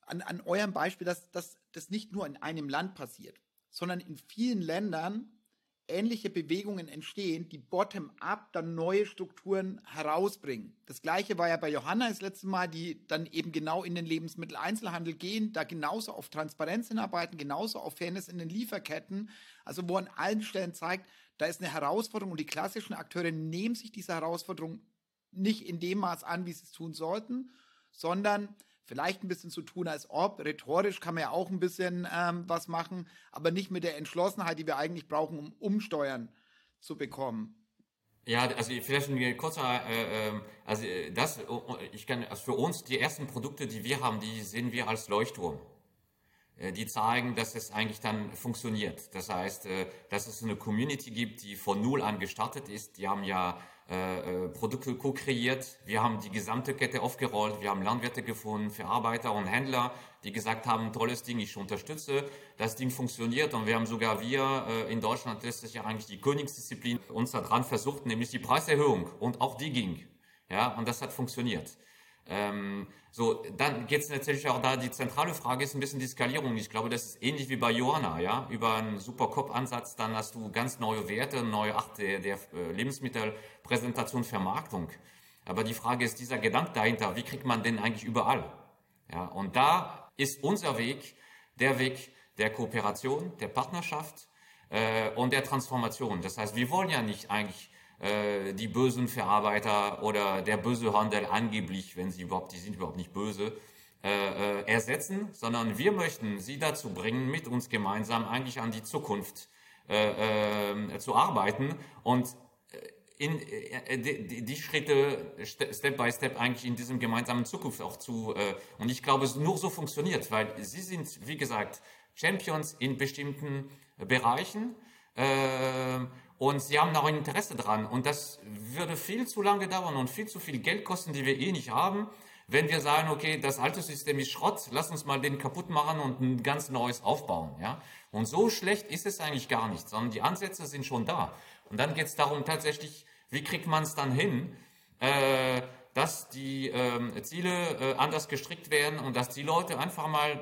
an, an eurem Beispiel, dass das nicht nur in einem Land passiert, sondern in vielen Ländern ähnliche Bewegungen entstehen, die bottom-up dann neue Strukturen herausbringen. Das gleiche war ja bei Johanna das letzte Mal, die dann eben genau in den Lebensmitteleinzelhandel gehen, da genauso auf Transparenz hinarbeiten, genauso auf Fairness in den Lieferketten, also wo an allen Stellen zeigt, da ist eine Herausforderung und die klassischen Akteure nehmen sich diese Herausforderung nicht in dem Maß an, wie sie es tun sollten, sondern vielleicht ein bisschen zu tun, als ob. Rhetorisch kann man ja auch ein bisschen ähm, was machen, aber nicht mit der Entschlossenheit, die wir eigentlich brauchen, um Umsteuern zu bekommen. Ja, also vielleicht ein kurzer, äh, ähm, also das, ich kann, also für uns die ersten Produkte, die wir haben, die sehen wir als Leuchtturm. Äh, die zeigen, dass es eigentlich dann funktioniert. Das heißt, äh, dass es eine Community gibt, die von Null an gestartet ist. Die haben ja äh, Produkte co-kreiert. Wir haben die gesamte Kette aufgerollt. Wir haben Landwirte gefunden, Verarbeiter und Händler, die gesagt haben, tolles Ding, ich unterstütze. Das Ding funktioniert und wir haben sogar wir in Deutschland, das ist ja eigentlich die Königsdisziplin, uns daran versucht, nämlich die Preiserhöhung. Und auch die ging. Ja, und das hat funktioniert. Ähm, so, dann geht es natürlich auch da, die zentrale Frage ist ein bisschen die Skalierung. Ich glaube, das ist ähnlich wie bei Johanna, ja. Über einen Supercop-Ansatz, dann hast du ganz neue Werte, neue Art der, der äh, Lebensmittelpräsentation, Vermarktung. Aber die Frage ist dieser Gedanke dahinter, wie kriegt man den eigentlich überall? Ja, und da ist unser Weg der Weg der Kooperation, der Partnerschaft äh, und der Transformation. Das heißt, wir wollen ja nicht eigentlich äh, die bösen Verarbeiter oder der böse Handel angeblich, wenn sie überhaupt, die sind überhaupt nicht böse, äh, äh, ersetzen, sondern wir möchten sie dazu bringen, mit uns gemeinsam eigentlich an die Zukunft äh, äh, zu arbeiten und in, die, die, Schritte Step by Step eigentlich in diesem gemeinsamen Zukunft auch zu. und ich glaube, es nur so funktioniert, weil sie sind, wie gesagt, Champions in bestimmten Bereichen. Und sie haben auch ein Interesse dran. Und das würde viel zu lange dauern und viel zu viel Geld kosten, die wir eh nicht haben, wenn wir sagen, okay, das alte System ist Schrott, lass uns mal den kaputt machen und ein ganz neues aufbauen. Ja? Und so schlecht ist es eigentlich gar nicht, sondern die Ansätze sind schon da. Und dann geht es darum tatsächlich, wie kriegt man es dann hin, äh, dass die äh, Ziele äh, anders gestrickt werden und dass die Leute einfach mal äh,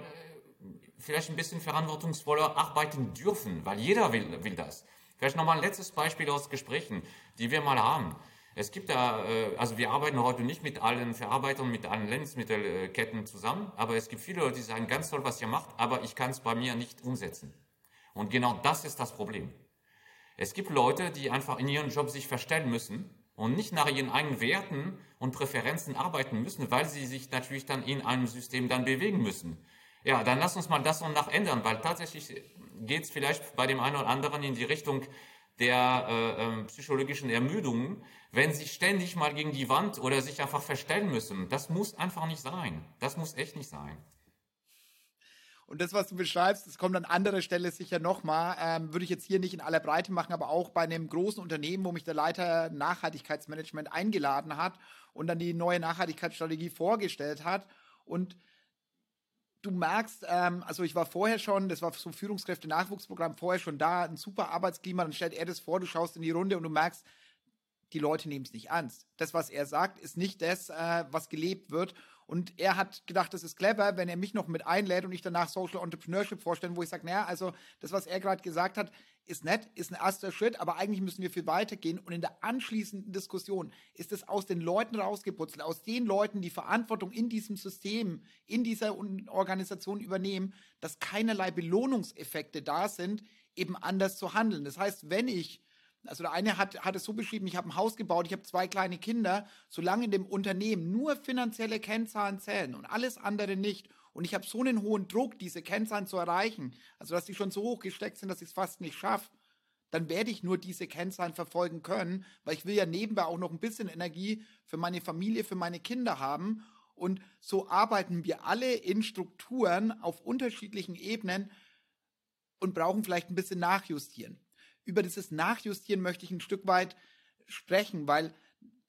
vielleicht ein bisschen verantwortungsvoller arbeiten dürfen, weil jeder will, will das. Vielleicht nochmal ein letztes Beispiel aus Gesprächen, die wir mal haben. Es gibt da, äh, also wir arbeiten heute nicht mit allen Verarbeitern, mit allen Lebensmittelketten zusammen, aber es gibt viele Leute, die sagen, ganz toll, was ihr macht, aber ich kann es bei mir nicht umsetzen. Und genau das ist das Problem. Es gibt Leute, die einfach in ihrem Job sich verstellen müssen und nicht nach ihren eigenen Werten und Präferenzen arbeiten müssen, weil sie sich natürlich dann in einem System dann bewegen müssen. Ja, dann lass uns mal das und nach ändern, weil tatsächlich geht es vielleicht bei dem einen oder anderen in die Richtung der äh, äh, psychologischen Ermüdung, wenn sie ständig mal gegen die Wand oder sich einfach verstellen müssen. Das muss einfach nicht sein. Das muss echt nicht sein. Und das, was du beschreibst, das kommt an anderer Stelle sicher nochmal. Ähm, würde ich jetzt hier nicht in aller Breite machen, aber auch bei einem großen Unternehmen, wo mich der Leiter Nachhaltigkeitsmanagement eingeladen hat und dann die neue Nachhaltigkeitsstrategie vorgestellt hat. Und du merkst, ähm, also ich war vorher schon, das war so Führungskräfte-Nachwuchsprogramm, vorher schon da, ein super Arbeitsklima, dann stellt er das vor, du schaust in die Runde und du merkst, die Leute nehmen es nicht ernst. Das, was er sagt, ist nicht das, äh, was gelebt wird. Und er hat gedacht, das ist clever, wenn er mich noch mit einlädt und ich danach Social Entrepreneurship vorstellen, wo ich sage, naja, also das, was er gerade gesagt hat, ist nett, ist ein erster Schritt, aber eigentlich müssen wir viel weitergehen. Und in der anschließenden Diskussion ist es aus den Leuten rausgeputzelt, aus den Leuten, die Verantwortung in diesem System, in dieser Organisation übernehmen, dass keinerlei Belohnungseffekte da sind, eben anders zu handeln. Das heißt, wenn ich also der eine hat, hat es so beschrieben, ich habe ein Haus gebaut, ich habe zwei kleine Kinder, solange in dem Unternehmen nur finanzielle Kennzahlen zählen und alles andere nicht. Und ich habe so einen hohen Druck, diese Kennzahlen zu erreichen, also dass die schon so hoch gesteckt sind, dass ich es fast nicht schaffe, dann werde ich nur diese Kennzahlen verfolgen können, weil ich will ja nebenbei auch noch ein bisschen Energie für meine Familie, für meine Kinder haben. Und so arbeiten wir alle in Strukturen auf unterschiedlichen Ebenen und brauchen vielleicht ein bisschen nachjustieren über dieses Nachjustieren möchte ich ein Stück weit sprechen, weil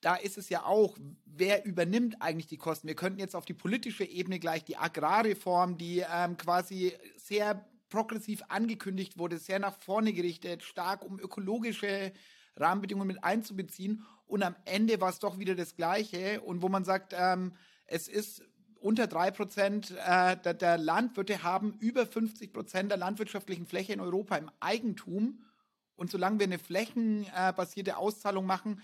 da ist es ja auch, wer übernimmt eigentlich die Kosten? Wir könnten jetzt auf die politische Ebene gleich die Agrarreform, die ähm, quasi sehr progressiv angekündigt wurde, sehr nach vorne gerichtet, stark um ökologische Rahmenbedingungen mit einzubeziehen. Und am Ende war es doch wieder das Gleiche. Und wo man sagt, ähm, es ist unter drei Prozent äh, der, der Landwirte haben über 50 Prozent der landwirtschaftlichen Fläche in Europa im Eigentum. Und solange wir eine flächenbasierte Auszahlung machen,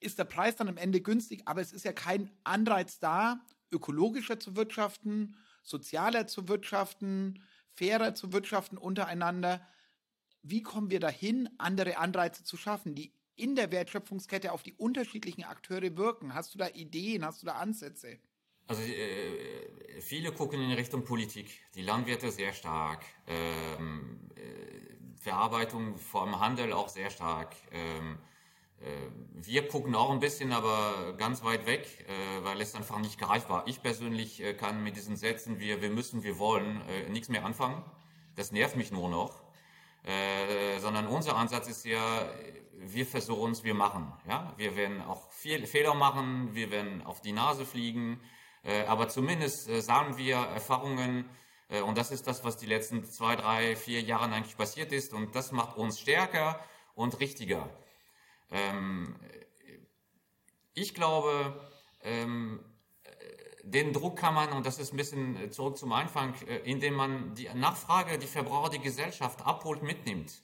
ist der Preis dann am Ende günstig, aber es ist ja kein Anreiz da, ökologischer zu wirtschaften, sozialer zu wirtschaften, fairer zu wirtschaften untereinander. Wie kommen wir dahin, andere Anreize zu schaffen, die in der Wertschöpfungskette auf die unterschiedlichen Akteure wirken? Hast du da Ideen, hast du da Ansätze? Also äh, viele gucken in Richtung Politik, die Landwirte sehr stark, ähm, äh, Verarbeitung vom Handel auch sehr stark. Ähm, wir gucken auch ein bisschen, aber ganz weit weg, äh, weil es einfach nicht greifbar. Ich persönlich äh, kann mit diesen Sätzen, wir, wir müssen, wir wollen, äh, nichts mehr anfangen. Das nervt mich nur noch. sondern unser Ansatz ist ja, wir versuchen es, wir machen. Ja? Wir werden auch viel Fehler machen, wir werden auf die Nase fliegen, aber zumindest sagen wir Erfahrungen, und das ist das, was die letzten zwei, drei, vier Jahre eigentlich passiert ist, und das macht uns stärker und richtiger. Ähm, ich glaube, ähm, den Druck kann man, und das ist ein bisschen zurück zum Anfang, äh, indem man die Nachfrage, die Verbraucher, die Gesellschaft abholt, mitnimmt.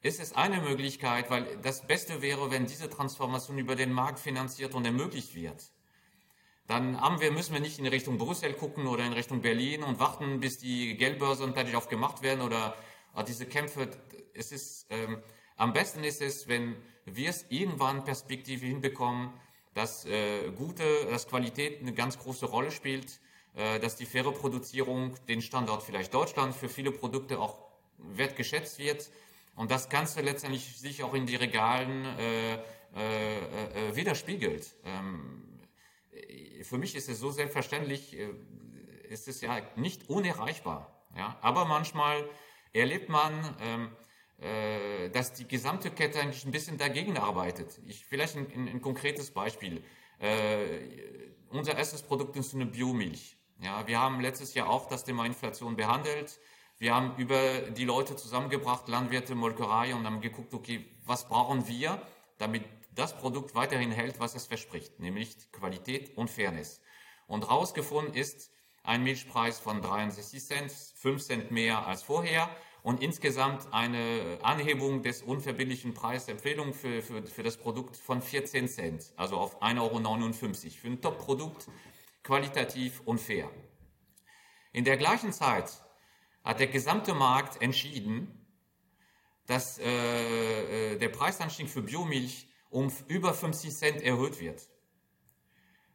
Ist es eine Möglichkeit, weil das Beste wäre, wenn diese Transformation über den Markt finanziert und ermöglicht wird. Dann haben wir, müssen wir nicht in Richtung Brüssel gucken oder in Richtung Berlin und warten, bis die Geldbörsen fertig aufgemacht werden oder, oder diese Kämpfe. Es ist, ähm, am besten ist es, wenn wir es irgendwann Perspektive hinbekommen, dass äh, gute, dass Qualität eine ganz große Rolle spielt, äh, dass die faire Produzierung den Standort vielleicht Deutschland für viele Produkte auch wertgeschätzt wird und das Ganze letztendlich sich auch in die Regalen äh, äh, äh widerspiegelt. Ähm, für mich ist es so selbstverständlich, äh, ist es ja nicht unerreichbar. Ja? Aber manchmal erlebt man, ähm, äh, dass die gesamte Kette eigentlich ein bisschen dagegen arbeitet. Ich, vielleicht ein, ein, ein konkretes Beispiel. Äh, unser erstes Produkt ist eine Biomilch. Ja, wir haben letztes Jahr auch das Thema Inflation behandelt. Wir haben über die Leute zusammengebracht, Landwirte, Molkerei und haben geguckt, okay, was brauchen wir, damit das Produkt weiterhin hält, was es verspricht, nämlich Qualität und Fairness. Und rausgefunden ist ein Milchpreis von 63 Cent, 5 Cent mehr als vorher und insgesamt eine Anhebung des unverbindlichen Preisempfehlungen für, für, für das Produkt von 14 Cent, also auf 1,59 Euro für ein Top-Produkt, qualitativ und fair. In der gleichen Zeit hat der gesamte Markt entschieden, dass äh, äh der Preisanstieg für Biomilch um über 50 Cent erhöht wird.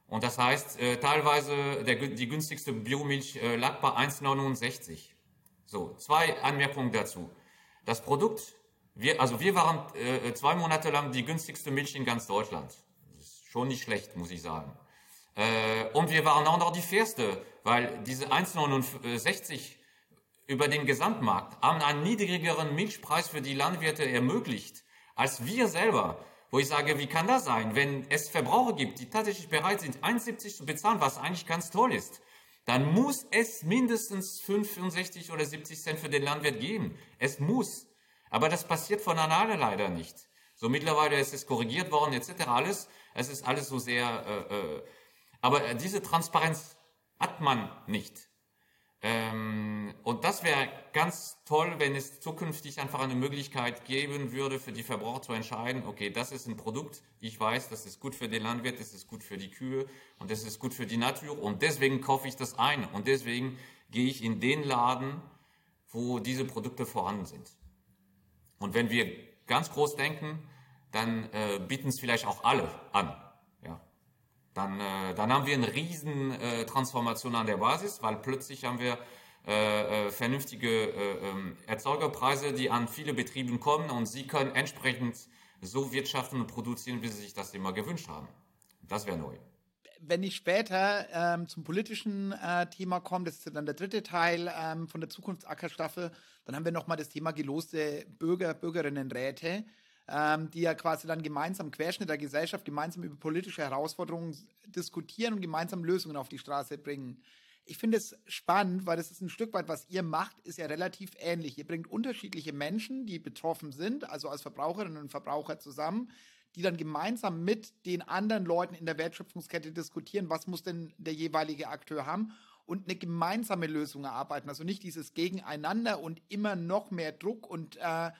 Und das heißt, äh, teilweise der, die günstigste Biomilch äh, lag bei 1,69. So, zwei Anmerkungen dazu. Das Produkt, wir, also wir waren äh, zwei Monate lang die günstigste Milch in ganz Deutschland. Das ist schon nicht schlecht, muss ich sagen. Äh, und wir waren auch noch die fairste, weil diese 1,69 über den Gesamtmarkt haben einen niedrigeren Milchpreis für die Landwirte ermöglicht, als wir selber. Wo ich sage, wie kann das sein, wenn es Verbraucher gibt, die tatsächlich bereit sind, 1,70 zu bezahlen, was eigentlich ganz toll ist dann muss es mindestens 65 oder 70 Cent für den Landwirt geben. Es muss. Aber das passiert von alleine leider nicht. So mittlerweile ist es korrigiert worden, etc. Alles. Es ist alles so sehr. Äh, äh, aber diese Transparenz hat man nicht. Ähm, und das wäre ganz toll, wenn es zukünftig einfach eine Möglichkeit geben würde, für die Verbraucher zu entscheiden, okay, das ist ein Produkt, ich weiß, das ist gut für den Landwirt, das ist gut für die Kühe und das ist gut für die Natur und deswegen kaufe ich das ein und deswegen gehe ich in den Laden, wo diese Produkte vorhanden sind. Und wenn wir ganz groß denken, dann äh, bieten es vielleicht auch alle an dann, äh, dann haben wir eine riesen äh, Transformation an der Basis, weil plötzlich haben wir äh, äh, vernünftige äh, ähm, Erzeugerpreise, die an viele Betriebe kommen und sie können entsprechend so wirtschaften und produzieren, wie sie sich das immer gewünscht haben. Das wäre neu. Wenn ich später ähm, zum politischen äh, Thema komme, das ist dann der dritte Teil ähm, von der Zukunftsackerstaffel, dann haben wir nochmal das Thema geloste Bürger, Bürgerinnenräte ähm, die ja quasi dann gemeinsam Querschnitt der Gesellschaft gemeinsam über politische Herausforderungen diskutieren und gemeinsam Lösungen auf die Straße bringen. Ich finde es spannend, weil das ist ein Stück weit, was ihr macht, ist ja relativ ähnlich. Ihr bringt unterschiedliche Menschen, die betroffen sind, also als Verbraucherinnen und Verbraucher zusammen, die dann gemeinsam mit den anderen Leuten in der Wertschöpfungskette diskutieren, was muss denn der jeweilige Akteur haben und eine gemeinsame Lösung erarbeiten. Also nicht dieses Gegeneinander und immer noch mehr Druck und äh,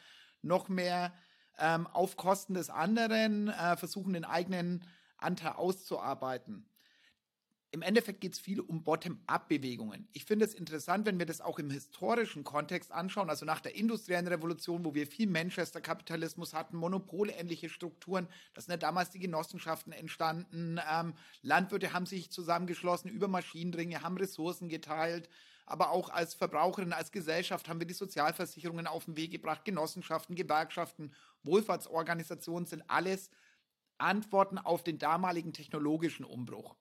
noch mehr ähm, auf Kosten des anderen äh, versuchen, den eigenen Anteil auszuarbeiten. Im Endeffekt geht es viel um Bottom-up-Bewegungen. Ich finde es interessant, wenn wir das auch im historischen Kontext anschauen, also nach der industriellen Revolution, wo wir viel Manchester-Kapitalismus hatten, monopolähnliche Strukturen, da sind ja damals die Genossenschaften entstanden, ähm, Landwirte haben sich zusammengeschlossen über Maschinenringe, haben Ressourcen geteilt, aber auch als Verbraucherin, als Gesellschaft haben wir die Sozialversicherungen auf den Weg gebracht, Genossenschaften, Gewerkschaften, Wohlfahrtsorganisationen sind alles Antworten auf den damaligen technologischen Umbruch.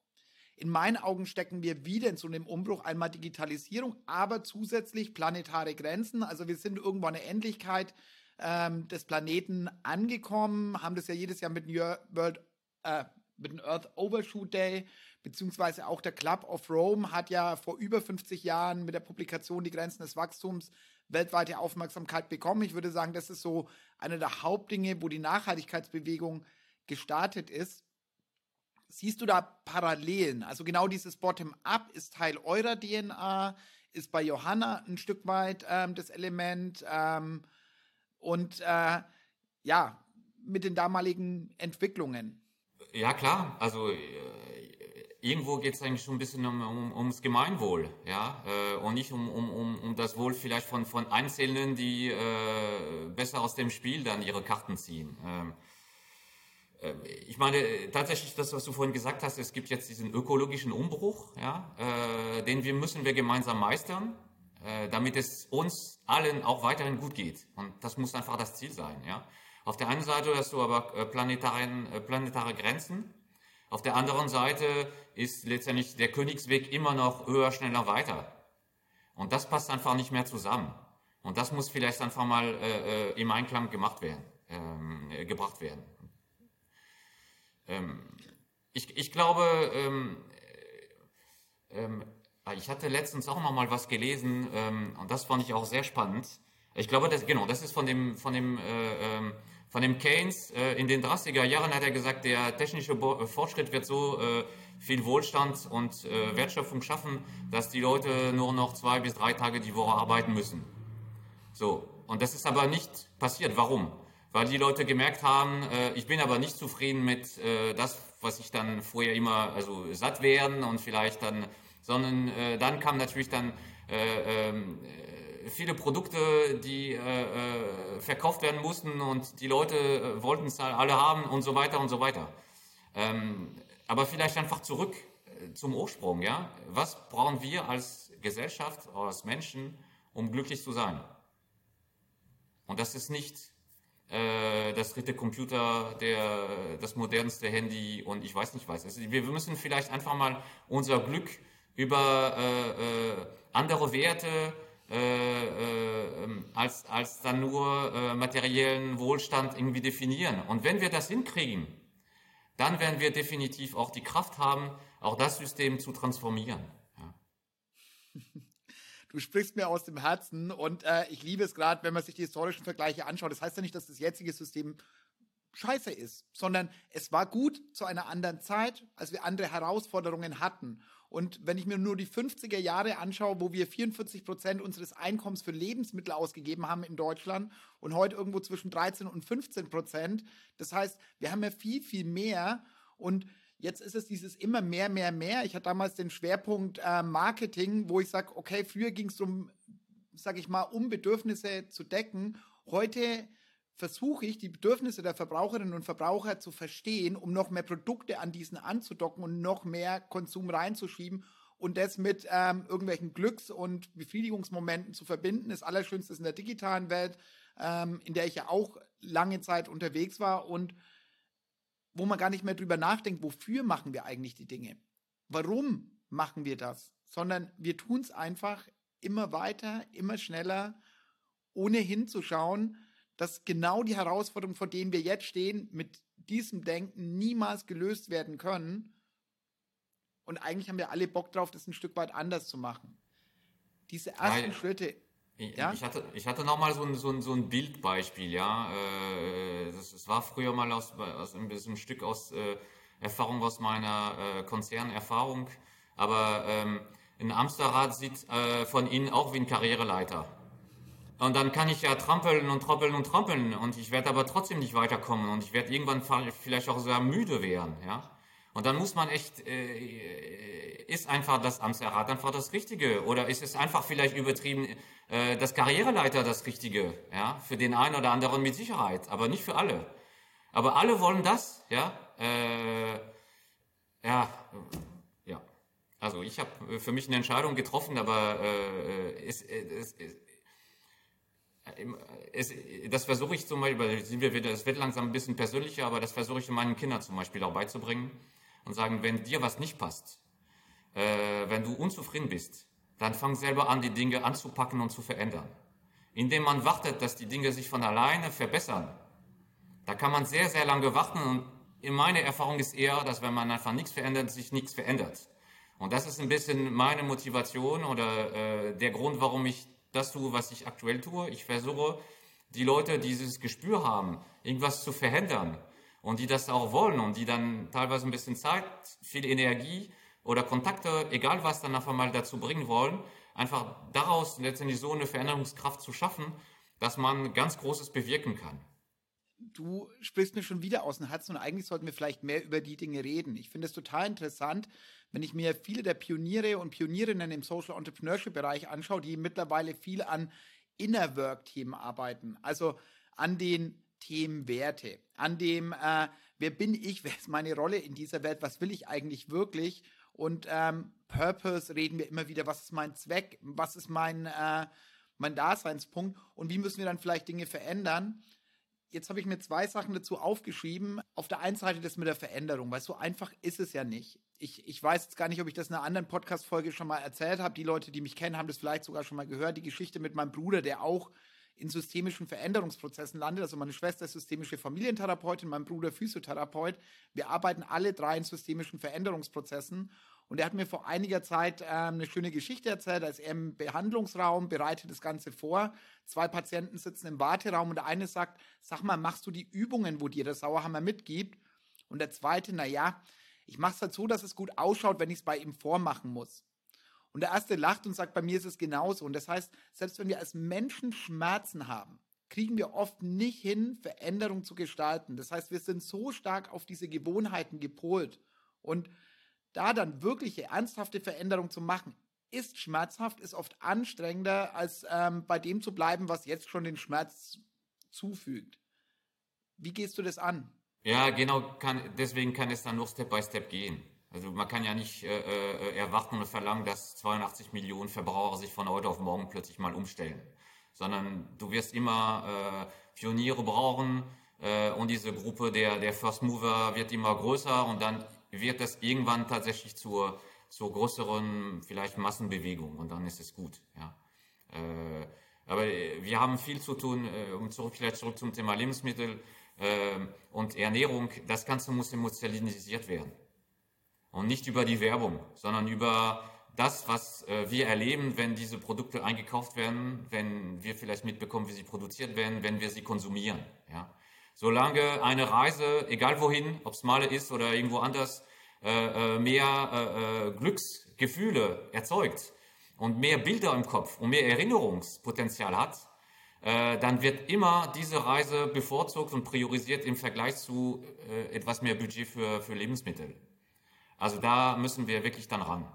In meinen Augen stecken wir wieder in so einem Umbruch, einmal Digitalisierung, aber zusätzlich planetare Grenzen. Also wir sind irgendwo an der Endlichkeit ähm, des Planeten angekommen, haben das ja jedes Jahr mit dem World, äh, mit dem Earth Overshoot Day, beziehungsweise auch der Club of Rome hat ja vor über 50 Jahren mit der Publikation Die Grenzen des Wachstums weltweite Aufmerksamkeit bekommen. Ich würde sagen, das ist so eine der Hauptdinge, wo die Nachhaltigkeitsbewegung gestartet ist. Siehst du da Parallelen? Also genau dieses Bottom-up ist Teil eurer DNA, ist bei Johanna ein Stück weit ähm, das Element. Ähm, und äh, ja, mit den damaligen Entwicklungen. Ja, klar. Also äh, irgendwo geht es eigentlich schon ein bisschen um, um, ums Gemeinwohl, ja, äh, und nicht um, um, um, das Wohl vielleicht von, von Einzelnen, die äh, besser aus dem Spiel dann ihre Karten ziehen. Ähm, äh, ich meine, tatsächlich das, was du vorhin gesagt hast, es gibt jetzt diesen ökologischen Umbruch, ja, den wir müssen wir gemeinsam meistern, damit es uns allen auch weiterhin gut geht. Und das muss einfach das Ziel sein, ja. Auf der einen Seite hast du aber äh, planetaren, äh, planetare Grenzen, auf der anderen Seite ist letztendlich der Königsweg immer noch höher, schneller, weiter. Und das passt einfach nicht mehr zusammen. Und das muss vielleicht einfach mal äh, äh im Einklang gemacht werden, ähm, äh, gebracht werden. Ähm, ich, ich glaube, ähm, äh, ähm, ich hatte letztens auch noch mal was gelesen ähm, und das fand ich auch sehr spannend. Ich glaube, das, genau, das ist von dem, von dem äh, ähm, von dem Keynes äh, in den 30er Jahren hat er gesagt, der technische Bo äh, Fortschritt wird so äh, viel Wohlstand und äh, Wertschöpfung schaffen, dass die Leute nur noch zwei bis drei Tage die Woche arbeiten müssen. So. Und das ist aber nicht passiert. Warum? Weil die Leute gemerkt haben, äh, ich bin aber nicht zufrieden mit äh, das, was ich dann vorher immer, also satt werden und vielleicht dann, sondern dann kam natürlich dann äh, ähm, viele Produkte, die äh, äh, verkauft werden mussten und die Leute äh, wollten es alle haben und so weiter und so weiter. Ähm, aber vielleicht einfach zurück äh, zum Ursprung, ja? Was brauchen wir als Gesellschaft, als Menschen, um glücklich zu sein? Und das ist nicht äh, das dritte Computer, der, das modernste Handy und ich weiß nicht was. Also wir müssen vielleicht einfach mal unser Glück über äh, andere Werte, äh, äh, ähm, als, als dann nur äh, materiellen Wohlstand irgendwie definieren. Und wenn wir das hinkriegen, dann werden wir definitiv auch die Kraft haben, auch das System zu transformieren. Ja. Du sprichst mir aus dem Herzen und äh, ich liebe es gerade, wenn man sich die historischen Vergleiche anschaut. Das heißt ja nicht, dass das jetzige System scheiße ist, sondern es war gut zu einer anderen Zeit, als wir andere Herausforderungen hatten. Und wenn ich mir nur die 50er Jahre anschaue, wo wir 44 Prozent unseres Einkommens für Lebensmittel ausgegeben haben in Deutschland und heute irgendwo zwischen 13 und 15 Prozent, das heißt, wir haben ja viel, viel mehr und Jetzt ist es dieses immer mehr, mehr, mehr. Ich hatte damals den Schwerpunkt äh, Marketing, wo ich sage, okay, früher ging es um, sage ich mal, um Bedürfnisse zu decken. Heute versuche ich, die Bedürfnisse der Verbraucherinnen und Verbraucher zu verstehen, um noch mehr Produkte an diesen anzudocken und noch mehr Konsum reinzuschieben und das mit ähm, irgendwelchen Glücks- und Befriedigungsmomenten zu verbinden. Das Allerschönste ist in der digitalen Welt, ähm, in der ich ja auch lange Zeit unterwegs war und wo man gar nicht mehr drüber nachdenkt, wofür machen wir eigentlich die Dinge? Warum machen wir das? Sondern wir tun es einfach immer weiter, immer schneller, ohne hinzuschauen, dass genau die Herausforderungen, vor denen wir jetzt stehen, mit diesem Denken niemals gelöst werden können. Und eigentlich haben wir alle Bock drauf, das ein Stück weit anders zu machen. Diese ersten ja, Schritte. Ich, ja? ich hatte, ich hatte noch mal so ein, so ein, so ein Bildbeispiel, ja. Äh, das, das, war früher mal aus, aus ein, ein Stück aus äh, Erfahrung aus meiner äh, Konzernerfahrung. Aber ähm, ein Amsterrad sieht äh, von Ihnen auch wie ein Karriereleiter. Und dann kann ich ja trampeln und trampeln und trampeln und ich werde aber trotzdem nicht weiterkommen und ich werde irgendwann vielleicht auch sehr müde werden, ja. Und dann muss man echt, äh, ist einfach das Amtserrat einfach das Richtige oder ist es einfach vielleicht übertrieben, äh, das Karriereleiter das Richtige, ja, für den einen oder anderen mit Sicherheit, aber nicht für alle. Aber alle wollen das, ja, äh, ja, ja. Also ich habe für mich eine Entscheidung getroffen, aber äh, es, es, es, es, das versuche ich zum Beispiel, es wird langsam ein bisschen persönlicher, aber das versuche ich meinen Kindern zum Beispiel auch beizubringen und sagen, wenn dir was nicht passt, äh, wenn du unzufrieden bist, dann fang selber an, die Dinge anzupacken und zu verändern. Indem man wartet, dass die Dinge sich von alleine verbessern, da kann man sehr, sehr lange warten und in meiner Erfahrung ist eher, dass wenn man einfach nichts verändert, sich nichts verändert. Und das ist ein bisschen meine Motivation oder äh, der Grund, warum ich das tue, was ich aktuell tue. Ich versuche, die Leute, die dieses Gespür haben, irgendwas zu verändern und die das auch wollen und die dann teilweise ein bisschen Zeit, viel Energie oder Kontakte, egal was, dann einfach mal dazu bringen wollen, einfach daraus letztendlich so eine Veränderungskraft zu schaffen, dass man ganz Großes bewirken kann. Du sprichst mir schon wieder aus dem Herzen und eigentlich sollten wir vielleicht mehr über die Dinge reden. Ich finde es total interessant, wenn ich mir viele der Pioniere und Pionierinnen im Social Entrepreneurship Bereich anschaue, die mittlerweile viel an Inner Work Themen arbeiten, also an den Themen Werte, an dem, äh, wer bin ich, wer ist meine Rolle in dieser Welt, was will ich eigentlich wirklich und ähm, Purpose reden wir immer wieder, was ist mein Zweck, was ist mein, äh, mein Daseinspunkt und wie müssen wir dann vielleicht Dinge verändern. Jetzt habe ich mir zwei Sachen dazu aufgeschrieben. Auf der einen Seite das mit der Veränderung, weil so einfach ist es ja nicht. Ich, ich weiß jetzt gar nicht, ob ich das in einer anderen Podcast-Folge schon mal erzählt habe. Die Leute, die mich kennen, haben das vielleicht sogar schon mal gehört. Die Geschichte mit meinem Bruder, der auch in systemischen Veränderungsprozessen landet. Also meine Schwester ist systemische Familientherapeutin, mein Bruder Physiotherapeut. Wir arbeiten alle drei in systemischen Veränderungsprozessen. Und er hat mir vor einiger Zeit ähm, eine schöne Geschichte erzählt, als er im Behandlungsraum bereitet das Ganze vor. Zwei Patienten sitzen im Warteraum und der eine sagt, sag mal, machst du die Übungen, wo dir der Sauerhammer mitgibt? Und der zweite, na ja, ich mache es halt so, dass es gut ausschaut, wenn ich es bei ihm vormachen muss. Und der erste lacht und sagt, bei mir ist es genauso. Und das heißt, selbst wenn wir als Menschen Schmerzen haben, kriegen wir oft nicht hin, Veränderung zu gestalten. Das heißt, wir sind so stark auf diese Gewohnheiten gepolt. Und da dann wirkliche, ernsthafte Veränderung zu machen, ist schmerzhaft, ist oft anstrengender, als ähm, bei dem zu bleiben, was jetzt schon den Schmerz zufügt. Wie gehst du das an? Ja, genau, kann, deswegen kann es dann nur Step by Step gehen. Also man kann ja nicht äh, äh erwarten und verlangen, dass 82 Millionen Verbraucher sich von heute auf morgen plötzlich mal umstellen, sondern du wirst immer äh, Pioniere brauchen äh, und diese Gruppe der, der First Mover wird immer größer und dann wird das irgendwann tatsächlich zur, zur größeren, vielleicht Massenbewegung und dann ist es gut. Ja. Äh, aber wir haben viel zu tun, äh, um zurück, vielleicht zurück zum Thema Lebensmittel äh, und Ernährung. Das Ganze muss emotionalisiert werden. Und nicht über die Werbung, sondern über das, was wir erleben, wenn diese Produkte eingekauft werden, wenn wir vielleicht mitbekommen, wie sie produziert werden, wenn wir sie konsumieren. Solange eine Reise, egal wohin, ob es Male ist oder irgendwo anders, äh, äh, mehr äh, Glücksgefühle erzeugt und mehr Bilder im Kopf und mehr Erinnerungspotenzial hat, dann wird immer diese Reise bevorzugt und priorisiert im Vergleich zu etwas mehr Budget für, für Lebensmittel. Also da müssen wir wirklich dann ran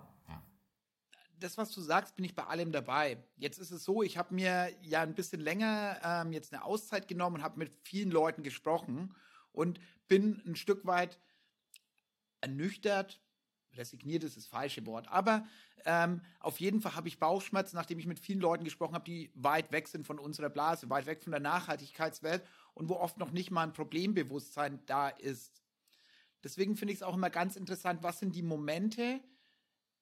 das, was du sagst, bin ich bei allem dabei. Jetzt ist es so, ich habe mir ja ein bisschen länger ähm, jetzt eine Auszeit genommen und habe mit vielen Leuten gesprochen und bin ein Stück weit ernüchtert. Resigniert ist das falsche Wort. Aber ähm, auf jeden Fall habe ich Bauchschmerzen, nachdem ich mit vielen Leuten gesprochen habe, die weit weg sind von unserer Blase, weit weg von der Nachhaltigkeitswelt und wo oft noch nicht mal ein Problembewusstsein da ist. Deswegen finde ich es auch immer ganz interessant, was sind die Momente,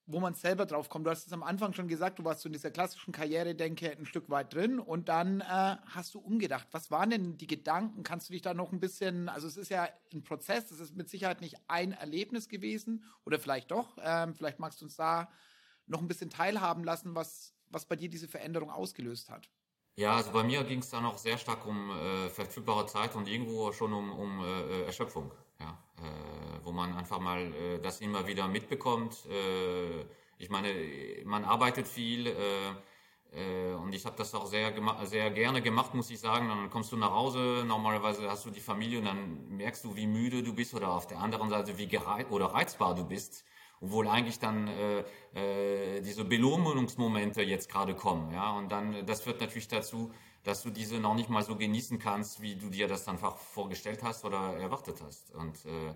wo man selber drauf kommt. Du hast es am Anfang schon gesagt, du warst so in dieser klassischen Karriere-Denke ein Stück weit drin und dann äh, hast du umgedacht. Was waren denn die Gedanken? Kannst du dich da noch ein bisschen, also es ist ja ein Prozess, es ist mit Sicherheit nicht ein Erlebnis gewesen oder vielleicht doch. Ähm, vielleicht magst du uns da noch ein bisschen teilhaben lassen, was, was bei dir diese Veränderung ausgelöst hat. Ja, also bei mir ging es da noch sehr stark um äh, verfügbare Zeit und irgendwo schon um, um äh, Erschöpfung. Ja. Äh, wo man einfach mal äh, das immer wieder mitbekommt. Äh, ich meine, man arbeitet viel äh, äh und ich habe das auch sehr, sehr gerne gemacht, muss ich sagen. Dann kommst du nach Hause, normalerweise hast du die Familie und dann merkst du, wie müde du bist oder auf der anderen Seite, wie gereizt oder reizbar du bist obwohl eigentlich dann äh, diese Belohnungsmomente jetzt gerade kommen. Ja? Und dann, das führt natürlich dazu, dass du diese noch nicht mal so genießen kannst, wie du dir das einfach vorgestellt hast oder erwartet hast. Und äh,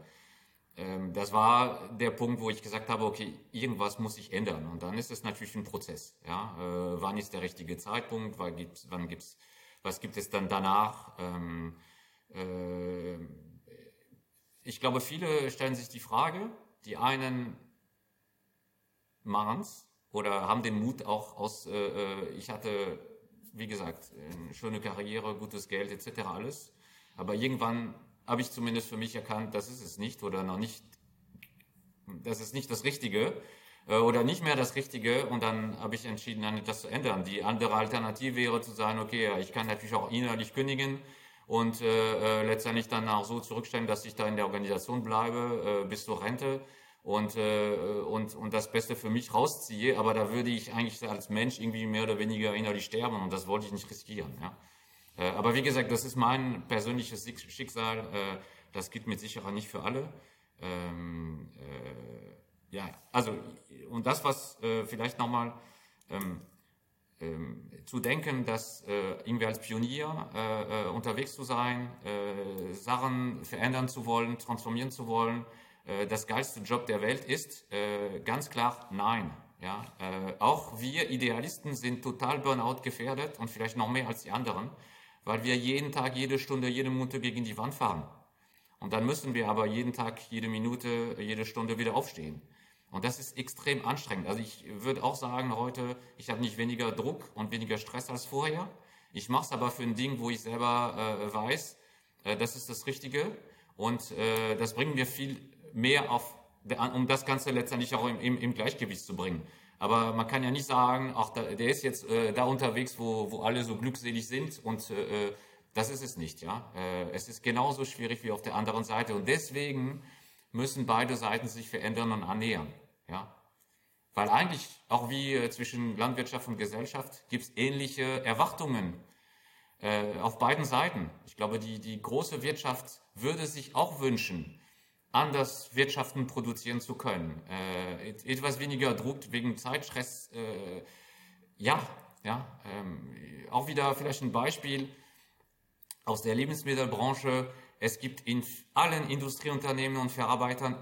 ähm, das war der Punkt, wo ich gesagt habe, okay, irgendwas muss sich ändern. Und dann ist es natürlich ein Prozess. Ja? Äh, wann ist der richtige Zeitpunkt? Wann gibt's, wann gibt's, was gibt es dann danach? Ähm, äh, ich glaube, viele stellen sich die Frage, die einen machen es oder haben den Mut auch aus, äh, äh, ich hatte, wie gesagt, eine schöne Karriere, gutes Geld etc. alles. Aber irgendwann habe ich zumindest für mich erkannt, das ist es nicht oder noch nicht, das ist nicht das Richtige äh, oder nicht mehr das Richtige und dann habe ich entschieden, das zu ändern. Die andere Alternative wäre zu sagen, okay, ich kann natürlich auch innerlich kündigen und äh, äh, letztendlich dann auch so zurückstellen, dass ich da in der Organisation bleibe äh, bis zur Rente und, äh, und, und das Beste für mich rausziehe, aber da würde ich eigentlich als Mensch irgendwie mehr oder weniger innerlich sterben und das wollte ich nicht riskieren. Ja? Äh, aber wie gesagt, das ist mein persönliches Schicksal. Äh, das gilt mit Sicherheit nicht für alle. Ähm, äh, ja, also, und das, was vielleicht nochmal ähm, ähm, zu denken, dass irgendwie als Pionier unterwegs zu sein, Sachen verändern zu wollen, transformieren zu wollen, das geilste Job der Welt ist, ganz klar nein. Ja, auch wir Idealisten sind total Burnout gefährdet und vielleicht noch mehr als die anderen weil wir jeden Tag, jede Stunde, jede Minute gegen die Wand fahren. Und dann müssen wir aber jeden Tag, jede Minute, jede Stunde wieder aufstehen. Und das ist extrem anstrengend. Also ich würde auch sagen, heute, ich habe nicht weniger Druck und weniger Stress als vorher. Ich mache es aber für ein Ding, wo ich selber äh, weiß, äh, das ist das Richtige. Und äh, das bringt mir viel mehr auf, um das Ganze letztendlich auch im, im, Gleichgewicht zu bringen. Aber man kann ja nicht sagen, ach, da, der ist jetzt äh, da unterwegs, wo, wo alle so glückselig sind und äh, äh, das ist es nicht, ja. Äh, es ist genauso schwierig wie auf der anderen Seite und deswegen müssen beide Seiten sich verändern und annähern, ja. Weil eigentlich, auch wie äh, zwischen Landwirtschaft und Gesellschaft, gibt es ähnliche Erwartungen äh, auf beiden Seiten. Ich glaube, die, die große Wirtschaft würde sich auch wünschen, anders wirtschaften, produzieren zu können. Äh, etwas weniger Druck wegen Zeitstress. Äh, ja, ja. Ähm, auch wieder vielleicht ein Beispiel aus der Lebensmittelbranche. Es gibt in allen Industrieunternehmen und Verarbeitern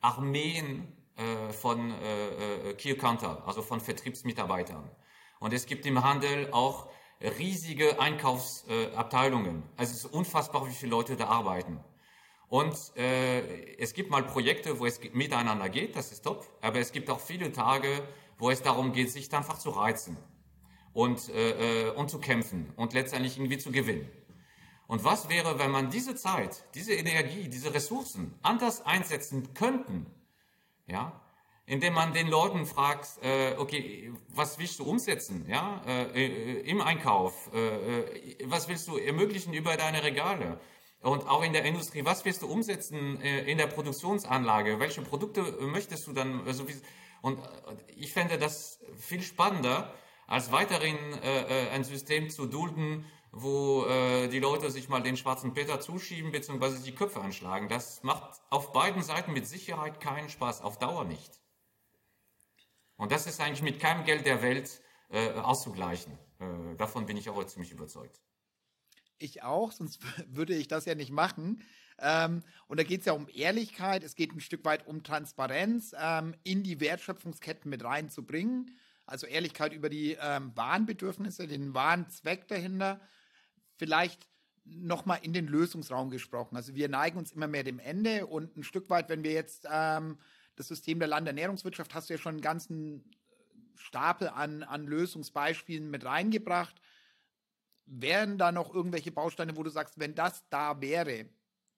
Armeen äh, von äh, äh Key Counter, also von Vertriebsmitarbeitern. Und es gibt im Handel auch riesige Einkaufsabteilungen. also es ist unfassbar, wie viele Leute da arbeiten. Und äh, es gibt mal Projekte, wo es miteinander geht, das ist top, aber es gibt auch viele Tage, wo es darum geht, sich einfach zu reizen und, äh, äh, und zu kämpfen und letztendlich irgendwie zu gewinnen. Und was wäre, wenn man diese Zeit, diese Energie, diese Ressourcen anders einsetzen könnten, ja, indem man den Leuten fragt, äh, okay, was willst du umsetzen, ja, äh, äh im Einkauf, äh, äh, was willst du ermöglichen über deine Regale, und auch in der Industrie, was wirst du umsetzen äh, in der Produktionsanlage? Welche Produkte möchtest du dann? Also und ich fände das viel spannender, als weiterhin äh, äh, ein System zu dulden, wo die Leute sich mal den schwarzen Peter zuschieben bzw. die Köpfe anschlagen. Das macht auf beiden Seiten mit Sicherheit keinen Spaß, auf Dauer nicht. Und das ist eigentlich mit keinem Geld der Welt auszugleichen. davon bin ich auch ziemlich überzeugt ich auch, sonst würde ich das ja nicht machen. Ähm, und da geht es ja um Ehrlichkeit, es geht ein Stück weit um Transparenz ähm, in die Wertschöpfungsketten mit reinzubringen. Also Ehrlichkeit über die ähm, Warenbedürfnisse, den wahren Zweck dahinter. Vielleicht nochmal in den Lösungsraum gesprochen. Also wir neigen uns immer mehr dem Ende und ein Stück weit, wenn wir jetzt ähm, das System der Landernährungswirtschaft, hast du ja schon einen ganzen Stapel an, an Lösungsbeispielen mit reingebracht wären da noch irgendwelche Bausteine, wo du sagst, wenn das da wäre,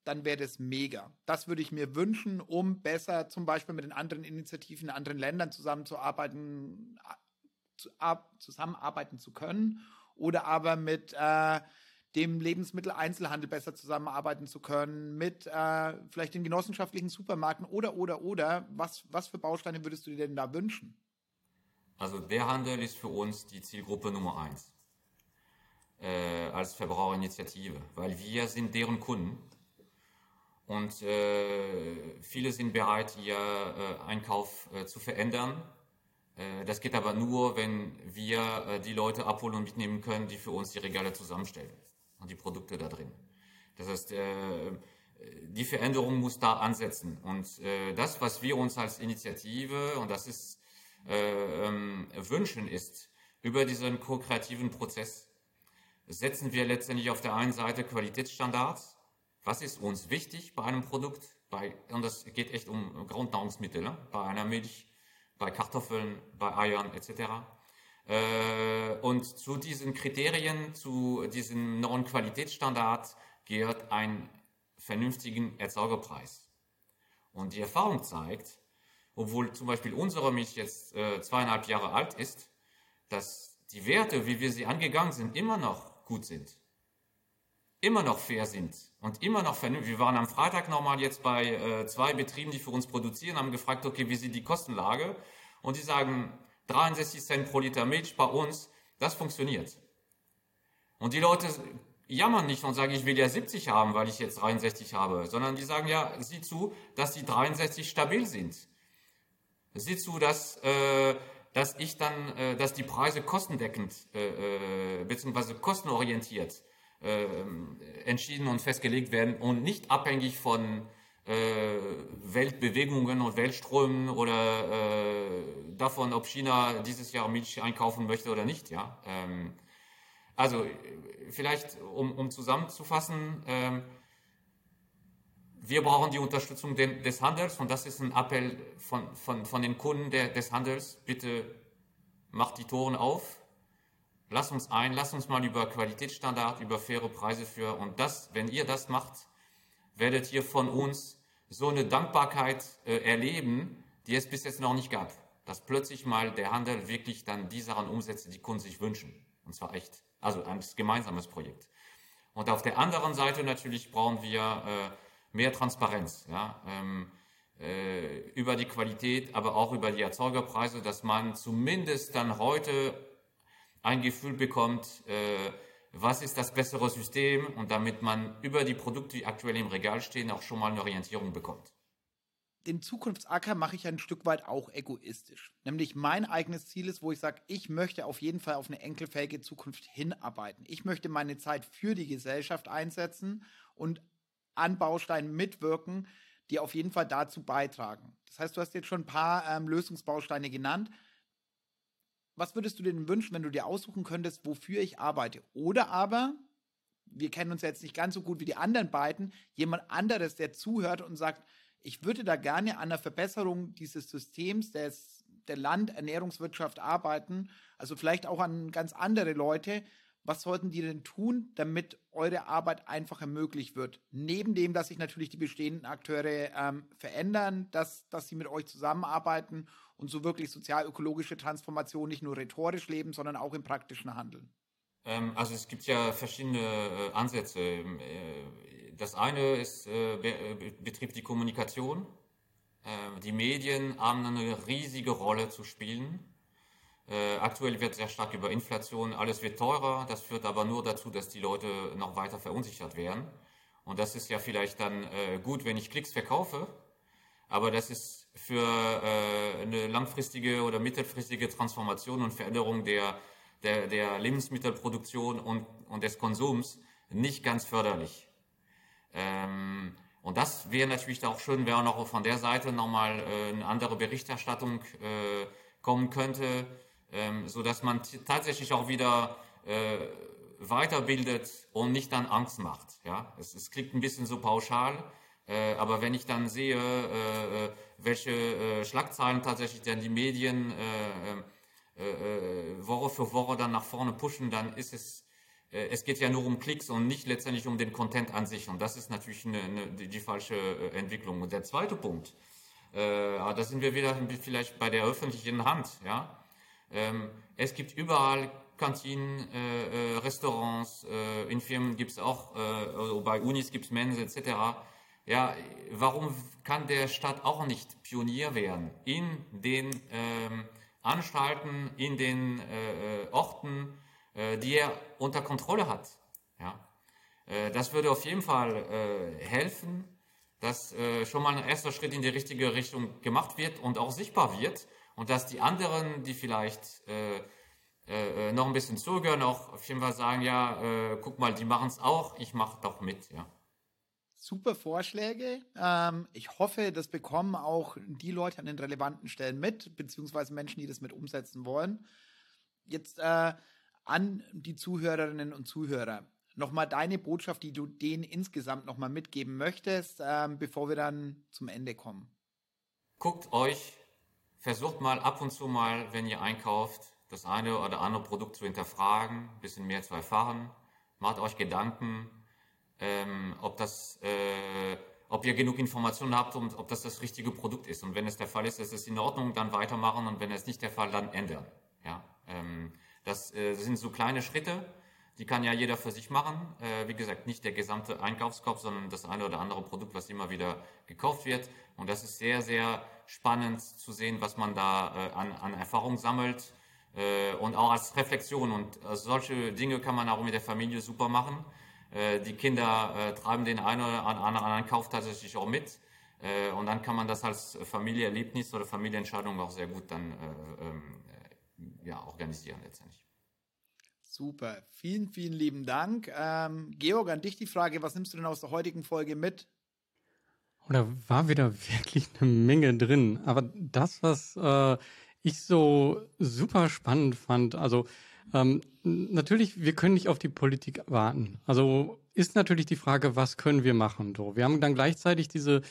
dann wäre das mega. Das würde ich mir wünschen, um besser zum Beispiel mit den anderen Initiativen in anderen Ländern zusammenzuarbeiten, zu, ab, zusammenarbeiten zu können oder aber mit äh, dem Lebensmitteleinzelhandel besser zusammenarbeiten zu können, mit äh, vielleicht den genossenschaftlichen Supermärkten oder, oder, oder. Was, was für Bausteine würdest du dir denn da wünschen? Also der Handel ist für uns die Zielgruppe Nummer eins äh, als Verbraucherinitiative, weil wir sind deren Kunden und äh, viele sind bereit, ihr äh, Einkauf äh, zu verändern. Äh, das geht aber nur, wenn wir äh, die Leute abholen und mitnehmen können, die für uns die Regale zusammenstellen und die Produkte da drin. Das heißt, die Veränderung muss da ansetzen. Und das, was wir uns als Initiative, und das ist äh, ähm, wünschen, ist, über diesen ko-kreativen Prozess setzen wir letztendlich auf der einen Seite Qualitätsstandards. Was ist uns wichtig bei einem Produkt? Bei, und das geht echt um Grundnahrungsmittel, ne? bei einer Milch, bei Kartoffeln, bei Eiern etc. Äh, und zu diesen Kriterien, zu diesem neuen Qualitätsstandard gehört ein vernünftigen Erzeugerpreis. Und die Erfahrung zeigt, obwohl zum Beispiel unsere Milch jetzt äh, zweieinhalb Jahre alt ist, dass die Werte, wie wir sie angegangen sind, immer noch gut sind. Immer noch fair sind und immer noch vernünftig. Wir waren am Freitag nochmal jetzt bei äh, zwei Betrieben, die für uns produzieren, haben gefragt, okay, wie sieht die Kostenlage? Und die sagen, 63 Cent pro Liter Milch bei uns, das funktioniert. Und die Leute jammern nicht und sagen, ich will ja 70 haben, weil ich jetzt 63 habe, sondern die sagen ja, sieh zu, dass die 63 stabil sind. Sieh zu, dass, äh, dass ich dann, äh, dass die Preise kostendeckend äh, äh, bzw. kostenorientiert äh, entschieden und festgelegt werden und nicht abhängig von äh, Weltbewegungen und Weltströmen oder äh, davon, ob China dieses Jahr Milch einkaufen möchte oder nicht. Ja, ähm, also vielleicht, um, um zusammenzufassen, ähm, wir brauchen die Unterstützung des Handels und das ist ein Appell von, von, von den Kunden der, des Handels. Bitte macht die Toren auf, lasst uns ein, lasst uns mal über Qualitätsstandard, über faire Preise führen und das, wenn ihr das macht, werdet ihr von uns so eine Dankbarkeit äh, erleben, die es bis jetzt noch nicht gab. Dass plötzlich mal der Handel wirklich dann die Sachen umsetzt, die Kunden sich wünschen. Und zwar echt. Also ein gemeinsames Projekt. Und auf der anderen Seite natürlich brauchen wir äh, mehr Transparenz. Ja? Ähm, äh, über die Qualität, aber auch über die Erzeugerpreise, dass man zumindest dann heute ein Gefühl bekommt, äh, was ist das bessere System und damit man über die Produkte, die aktuell im Regal stehen, auch schon mal eine Orientierung bekommt. Den Zukunftsacker mache ich ein Stück weit auch egoistisch. Nämlich mein eigenes Ziel ist, wo ich sage, ich möchte auf jeden Fall auf eine enkelfähige Zukunft hinarbeiten. Ich möchte meine Zeit für die Gesellschaft einsetzen und an Bausteinen mitwirken, die auf jeden Fall dazu beitragen. Das heißt, du hast jetzt schon ein paar ähm, Lösungsbausteine genannt was würdest du denn wünschen, wenn du dir aussuchen könntest, wofür ich arbeite? Oder aber, wir kennen uns jetzt nicht ganz so gut wie die anderen beiden, jemand anderes, der zuhört und sagt, ich würde da gerne an der Verbesserung dieses Systems des, der Landernährungswirtschaft arbeiten, also vielleicht auch an ganz andere Leute. Was sollten die denn tun, damit eure Arbeit einfach ermöglicht wird? Neben dem, dass sich natürlich die bestehenden Akteure ähm, verändern, dass, dass sie mit euch zusammenarbeiten und so wirklich sozial-ökologische Transformation nicht nur rhetorisch leben, sondern auch im praktischen Handeln? Ähm, also es gibt ja verschiedene äh, Ansätze. Ähm, äh, das eine ist, äh, betrifft die Kommunikation. Die Medien haben eine riesige Rolle zu spielen. Äh, aktuell wird sehr stark über Inflation, alles wird teurer. Das führt aber nur dazu, dass die Leute noch weiter verunsichert werden. Und das ist ja vielleicht dann gut, wenn ich Klicks verkaufe, aber das ist für äh, eine langfristige oder mittelfristige Transformation und Veränderung der, der, der Lebensmittelproduktion und, und des Konsums nicht ganz förderlich. Ähm, und das wäre natürlich auch schön, wenn auch von der Seite nochmal äh, eine andere Berichterstattung äh, kommen könnte, ähm, so dass man tatsächlich auch wieder äh, weiterbildet und nicht dann Angst macht. Ja, es, es klingt ein bisschen so pauschal, äh, aber wenn ich dann sehe, äh, äh welche äh, Schlagzeilen tatsächlich dann die Medien äh, Woche für Woche dann nach vorne pushen, dann ist es, es geht ja nur um Klicks und nicht letztendlich um den Content an sich. Und das ist natürlich eine, eine, die, die, falsche Entwicklung. Und der zweite Punkt, da sind wir wieder vielleicht bei der öffentlichen Hand. Ja? Ähm, es gibt überall Kantinen, äh, Restaurants, äh, in Firmen gibt es auch, äh, also bei Unis gibt es Mensa etc ja, warum kann der Staat auch nicht Pionier werden in den ähm, Anstalten, in den äh, äh, Orten, äh, die er unter Kontrolle hat? Ja, äh, das würde auf jeden Fall äh, helfen, dass äh, schon mal ein erster Schritt in die richtige Richtung gemacht wird und auch sichtbar wird und dass die anderen, die vielleicht noch ein bisschen zögern, auch auf jeden Fall sagen, ja, guck mal, die machen es auch, ich mache doch mit, ja. super Vorschläge. Ähm, ich hoffe, das bekommen auch die Leute an den relevanten Stellen mit, beziehungsweise Menschen, die das mit umsetzen wollen. Jetzt äh, an die Zuhörerinnen und Zuhörer. Nochmal deine Botschaft, die du denen insgesamt nochmal mitgeben möchtest, ähm, bevor wir dann zum Ende kommen. Guckt euch, versucht mal ab und zu mal, wenn ihr einkauft, das eine oder andere Produkt zu hinterfragen, ein bisschen mehr zu erfahren. Macht euch Gedanken, ähm, ob das, äh, ob ihr genug Informationen habt und ob das das richtige Produkt ist. Und wenn es der Fall ist, ist es in Ordnung, dann weitermachen und wenn es nicht der Fall, dann ändern. Ja, ähm, das äh, sind so kleine Schritte, die kann ja jeder für sich machen. Äh, wie gesagt, nicht der gesamte Einkaufskorb, sondern das eine oder andere Produkt, was immer wieder gekauft wird. Und das ist sehr, sehr spannend zu sehen, was man da äh, an, an Erfahrung sammelt äh, und auch als Reflexion. Und äh, solche Dinge kann man auch mit der Familie super machen. Äh, die Kinder äh, treiben den einen oder anderen Kauf tatsächlich auch mit. Und dann kann man das als Familieerlebnis oder Familienentscheidung auch sehr gut dann ähm, ja, organisieren letztendlich. Super, vielen, vielen lieben Dank. Ähm, Georg, an dich die Frage, was nimmst du denn aus der heutigen Folge mit? Oder war wieder wirklich eine Menge drin. Aber das, was äh, ich so super spannend fand, also ähm, natürlich, wir können nicht auf die Politik warten. Also ist natürlich die Frage, was können wir machen? So, wir haben dann gleichzeitig diese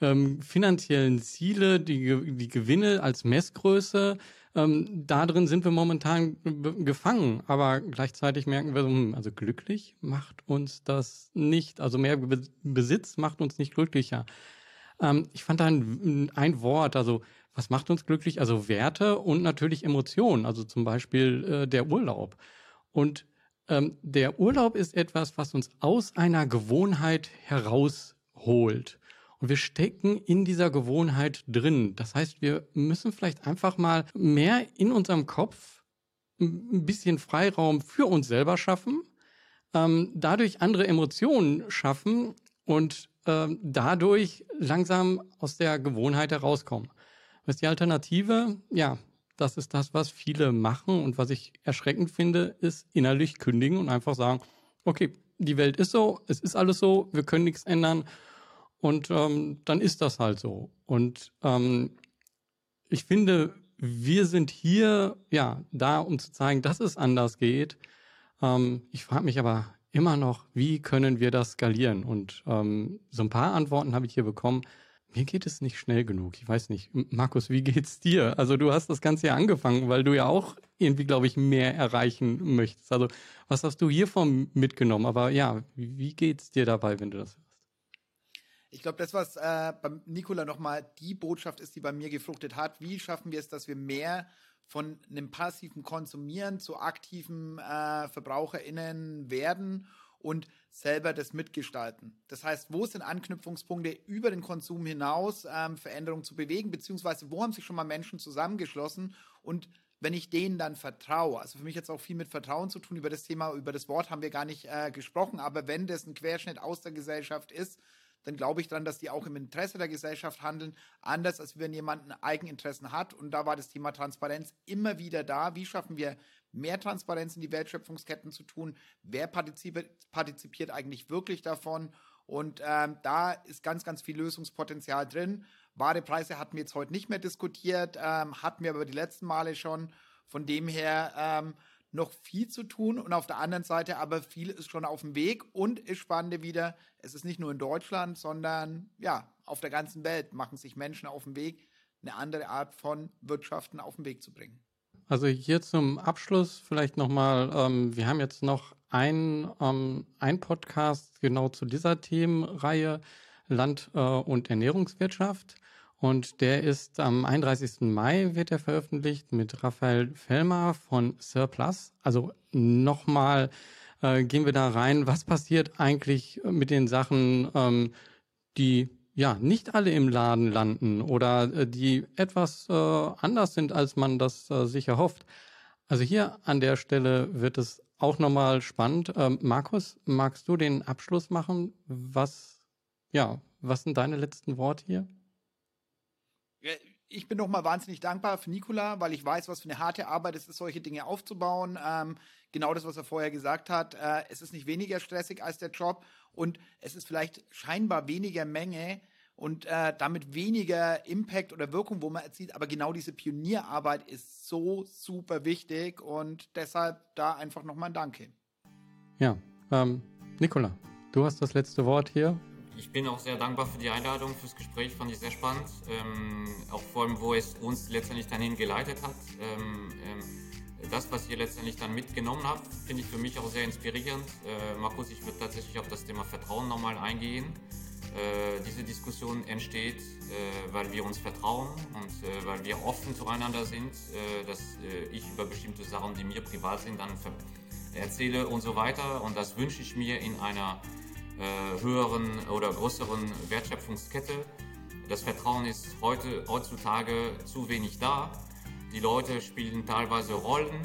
ähm, finanziellen Ziele, die, die Gewinne als Messgröße. Ähm, da drin sind wir momentan gefangen, aber gleichzeitig merken wir, hm, also glücklich macht uns das nicht. Also mehr Besitz macht uns nicht glücklicher. Ähm, ich fand da ein, ein Wort, also was macht uns glücklich? Also Werte und natürlich Emotionen, also zum Beispiel äh, der Urlaub. Und ähm, der Urlaub ist etwas, was uns aus einer Gewohnheit herausholt. Und wir stecken in dieser Gewohnheit drin. Das heißt, wir müssen vielleicht einfach mal mehr in unserem Kopf ein bisschen Freiraum für uns selber schaffen, ähm, dadurch andere Emotionen schaffen und ähm, dadurch langsam aus der Gewohnheit herauskommen. Was die Alternative? Ja, das ist das, was viele machen und was ich erschreckend finde, ist innerlich kündigen und einfach sagen, okay, die Welt ist so, es ist alles so, wir können nichts ändern und ähm, dann ist das halt so. Und ähm, ich finde, wir sind hier ja da, um zu zeigen, dass es anders geht. Ähm, ich frage mich aber immer noch, wie können wir das skalieren? Und ähm, so ein paar Antworten habe ich hier bekommen mir geht es nicht schnell genug. Ich weiß nicht. Markus, wie geht's dir? Also du hast das Ganze ja angefangen, weil du ja auch irgendwie, glaube ich, mehr erreichen möchtest. Also was hast du hiervon mitgenommen? Aber ja, wie geht's dir dabei, wenn du das hörst? Ich glaube, das, was äh, beim Nikola nochmal die Botschaft ist, die bei mir gefruchtet hat, wie schaffen wir es, dass wir mehr von einem passiven Konsumieren zu aktiven äh, VerbraucherInnen werden und selber das mitgestalten. Das heißt, wo sind Anknüpfungspunkte über den Konsum hinaus, ähm, Veränderungen zu bewegen, beziehungsweise wo haben sich schon mal Menschen zusammengeschlossen und wenn ich denen dann vertraue, also für mich jetzt auch viel mit Vertrauen zu tun, über das Thema, über das Wort haben wir gar nicht äh, gesprochen, aber wenn das ein Querschnitt aus der Gesellschaft ist, dann glaube ich dran, dass die auch im Interesse der Gesellschaft handeln, anders als wenn jemand Eigeninteressen hat. Und da war das Thema Transparenz immer wieder da. Wie schaffen wir mehr Transparenz in die Wertschöpfungsketten zu tun. Wer partizipiert, partizipiert eigentlich wirklich davon? Und ähm, da ist ganz, ganz viel Lösungspotenzial drin. Wahre Preise hatten wir jetzt heute nicht mehr diskutiert, ähm, hatten wir aber die letzten Male schon. Von dem her ähm, noch viel zu tun und auf der anderen Seite aber viel ist schon auf dem Weg und ist spannende wieder, es ist nicht nur in Deutschland, sondern ja, auf der ganzen Welt machen sich Menschen auf dem Weg, eine andere Art von Wirtschaften auf den Weg zu bringen. Also hier zum Abschluss vielleicht nochmal, ähm, wir haben jetzt noch ein, ähm, ein Podcast genau zu dieser Themenreihe Land- äh, und Ernährungswirtschaft. Und der ist am 31. Mai wird er veröffentlicht mit Raphael Fellmer von Surplus. Also nochmal äh, gehen wir da rein, was passiert eigentlich mit den Sachen, ähm, die ja, nicht alle im Laden landen oder äh, die etwas äh, anders sind, als man das äh, sich erhofft. Also hier an der Stelle wird es auch nochmal spannend. Ähm, Markus, magst du den Abschluss machen? Was, ja, was sind deine letzten Worte hier? Ich bin nochmal wahnsinnig dankbar für Nikola, weil ich weiß, was für eine harte Arbeit es ist, solche Dinge aufzubauen. Ähm, genau das, was er vorher gesagt hat. Äh, es ist nicht weniger stressig als der Job und es ist vielleicht scheinbar weniger Menge und äh, damit weniger Impact oder Wirkung, wo man erzielt. Aber genau diese Pionierarbeit ist so super wichtig und deshalb da einfach nochmal ein Danke. Ja, ähm, Nikola, du hast das letzte Wort hier. Ich bin auch sehr dankbar für die Einladung, fürs Gespräch, fand ich sehr spannend. Ähm, auch vor allem, wo es uns letztendlich dahin geleitet hat. Ähm, ähm, das, was ihr letztendlich dann mitgenommen habt, finde ich für mich auch sehr inspirierend. Äh, Markus, ich würde tatsächlich auf das Thema Vertrauen nochmal eingehen. Äh, diese Diskussion entsteht, äh, weil wir uns vertrauen und äh, weil wir offen zueinander sind, äh, dass äh, ich über bestimmte Sachen, die mir privat sind, dann erzähle und so weiter. Und das wünsche ich mir in einer höheren oder größeren Wertschöpfungskette. Das Vertrauen ist heute, heutzutage zu wenig da. Die Leute spielen teilweise Rollen,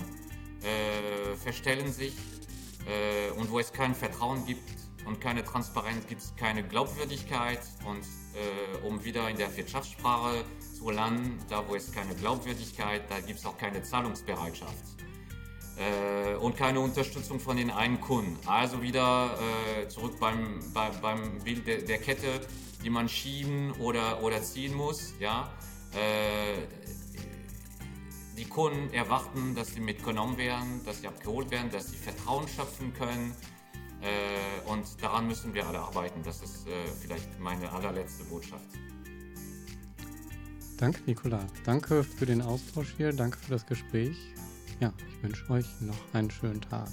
äh, verstellen sich äh, und wo es kein Vertrauen gibt und keine Transparenz, gibt es keine Glaubwürdigkeit und äh, um wieder in der Wirtschaftssprache zu landen, da wo es keine Glaubwürdigkeit, da gibt es auch keine Zahlungsbereitschaft äh, und keine Unterstützung von den einen Kunden. Also wieder äh, zurück beim, bei, beim Bild der, der, Kette, die man schieben oder, oder ziehen muss. Ja? Äh, die Kunden erwarten, dass sie mitgenommen werden, dass sie abgeholt werden, dass sie Vertrauen schöpfen können. Äh, und daran müssen wir alle arbeiten. Das ist äh, vielleicht meine allerletzte Botschaft. Danke, Nikola. Danke für den Austausch hier. Danke für das Gespräch ja, ich wünsche euch noch einen schönen Tag.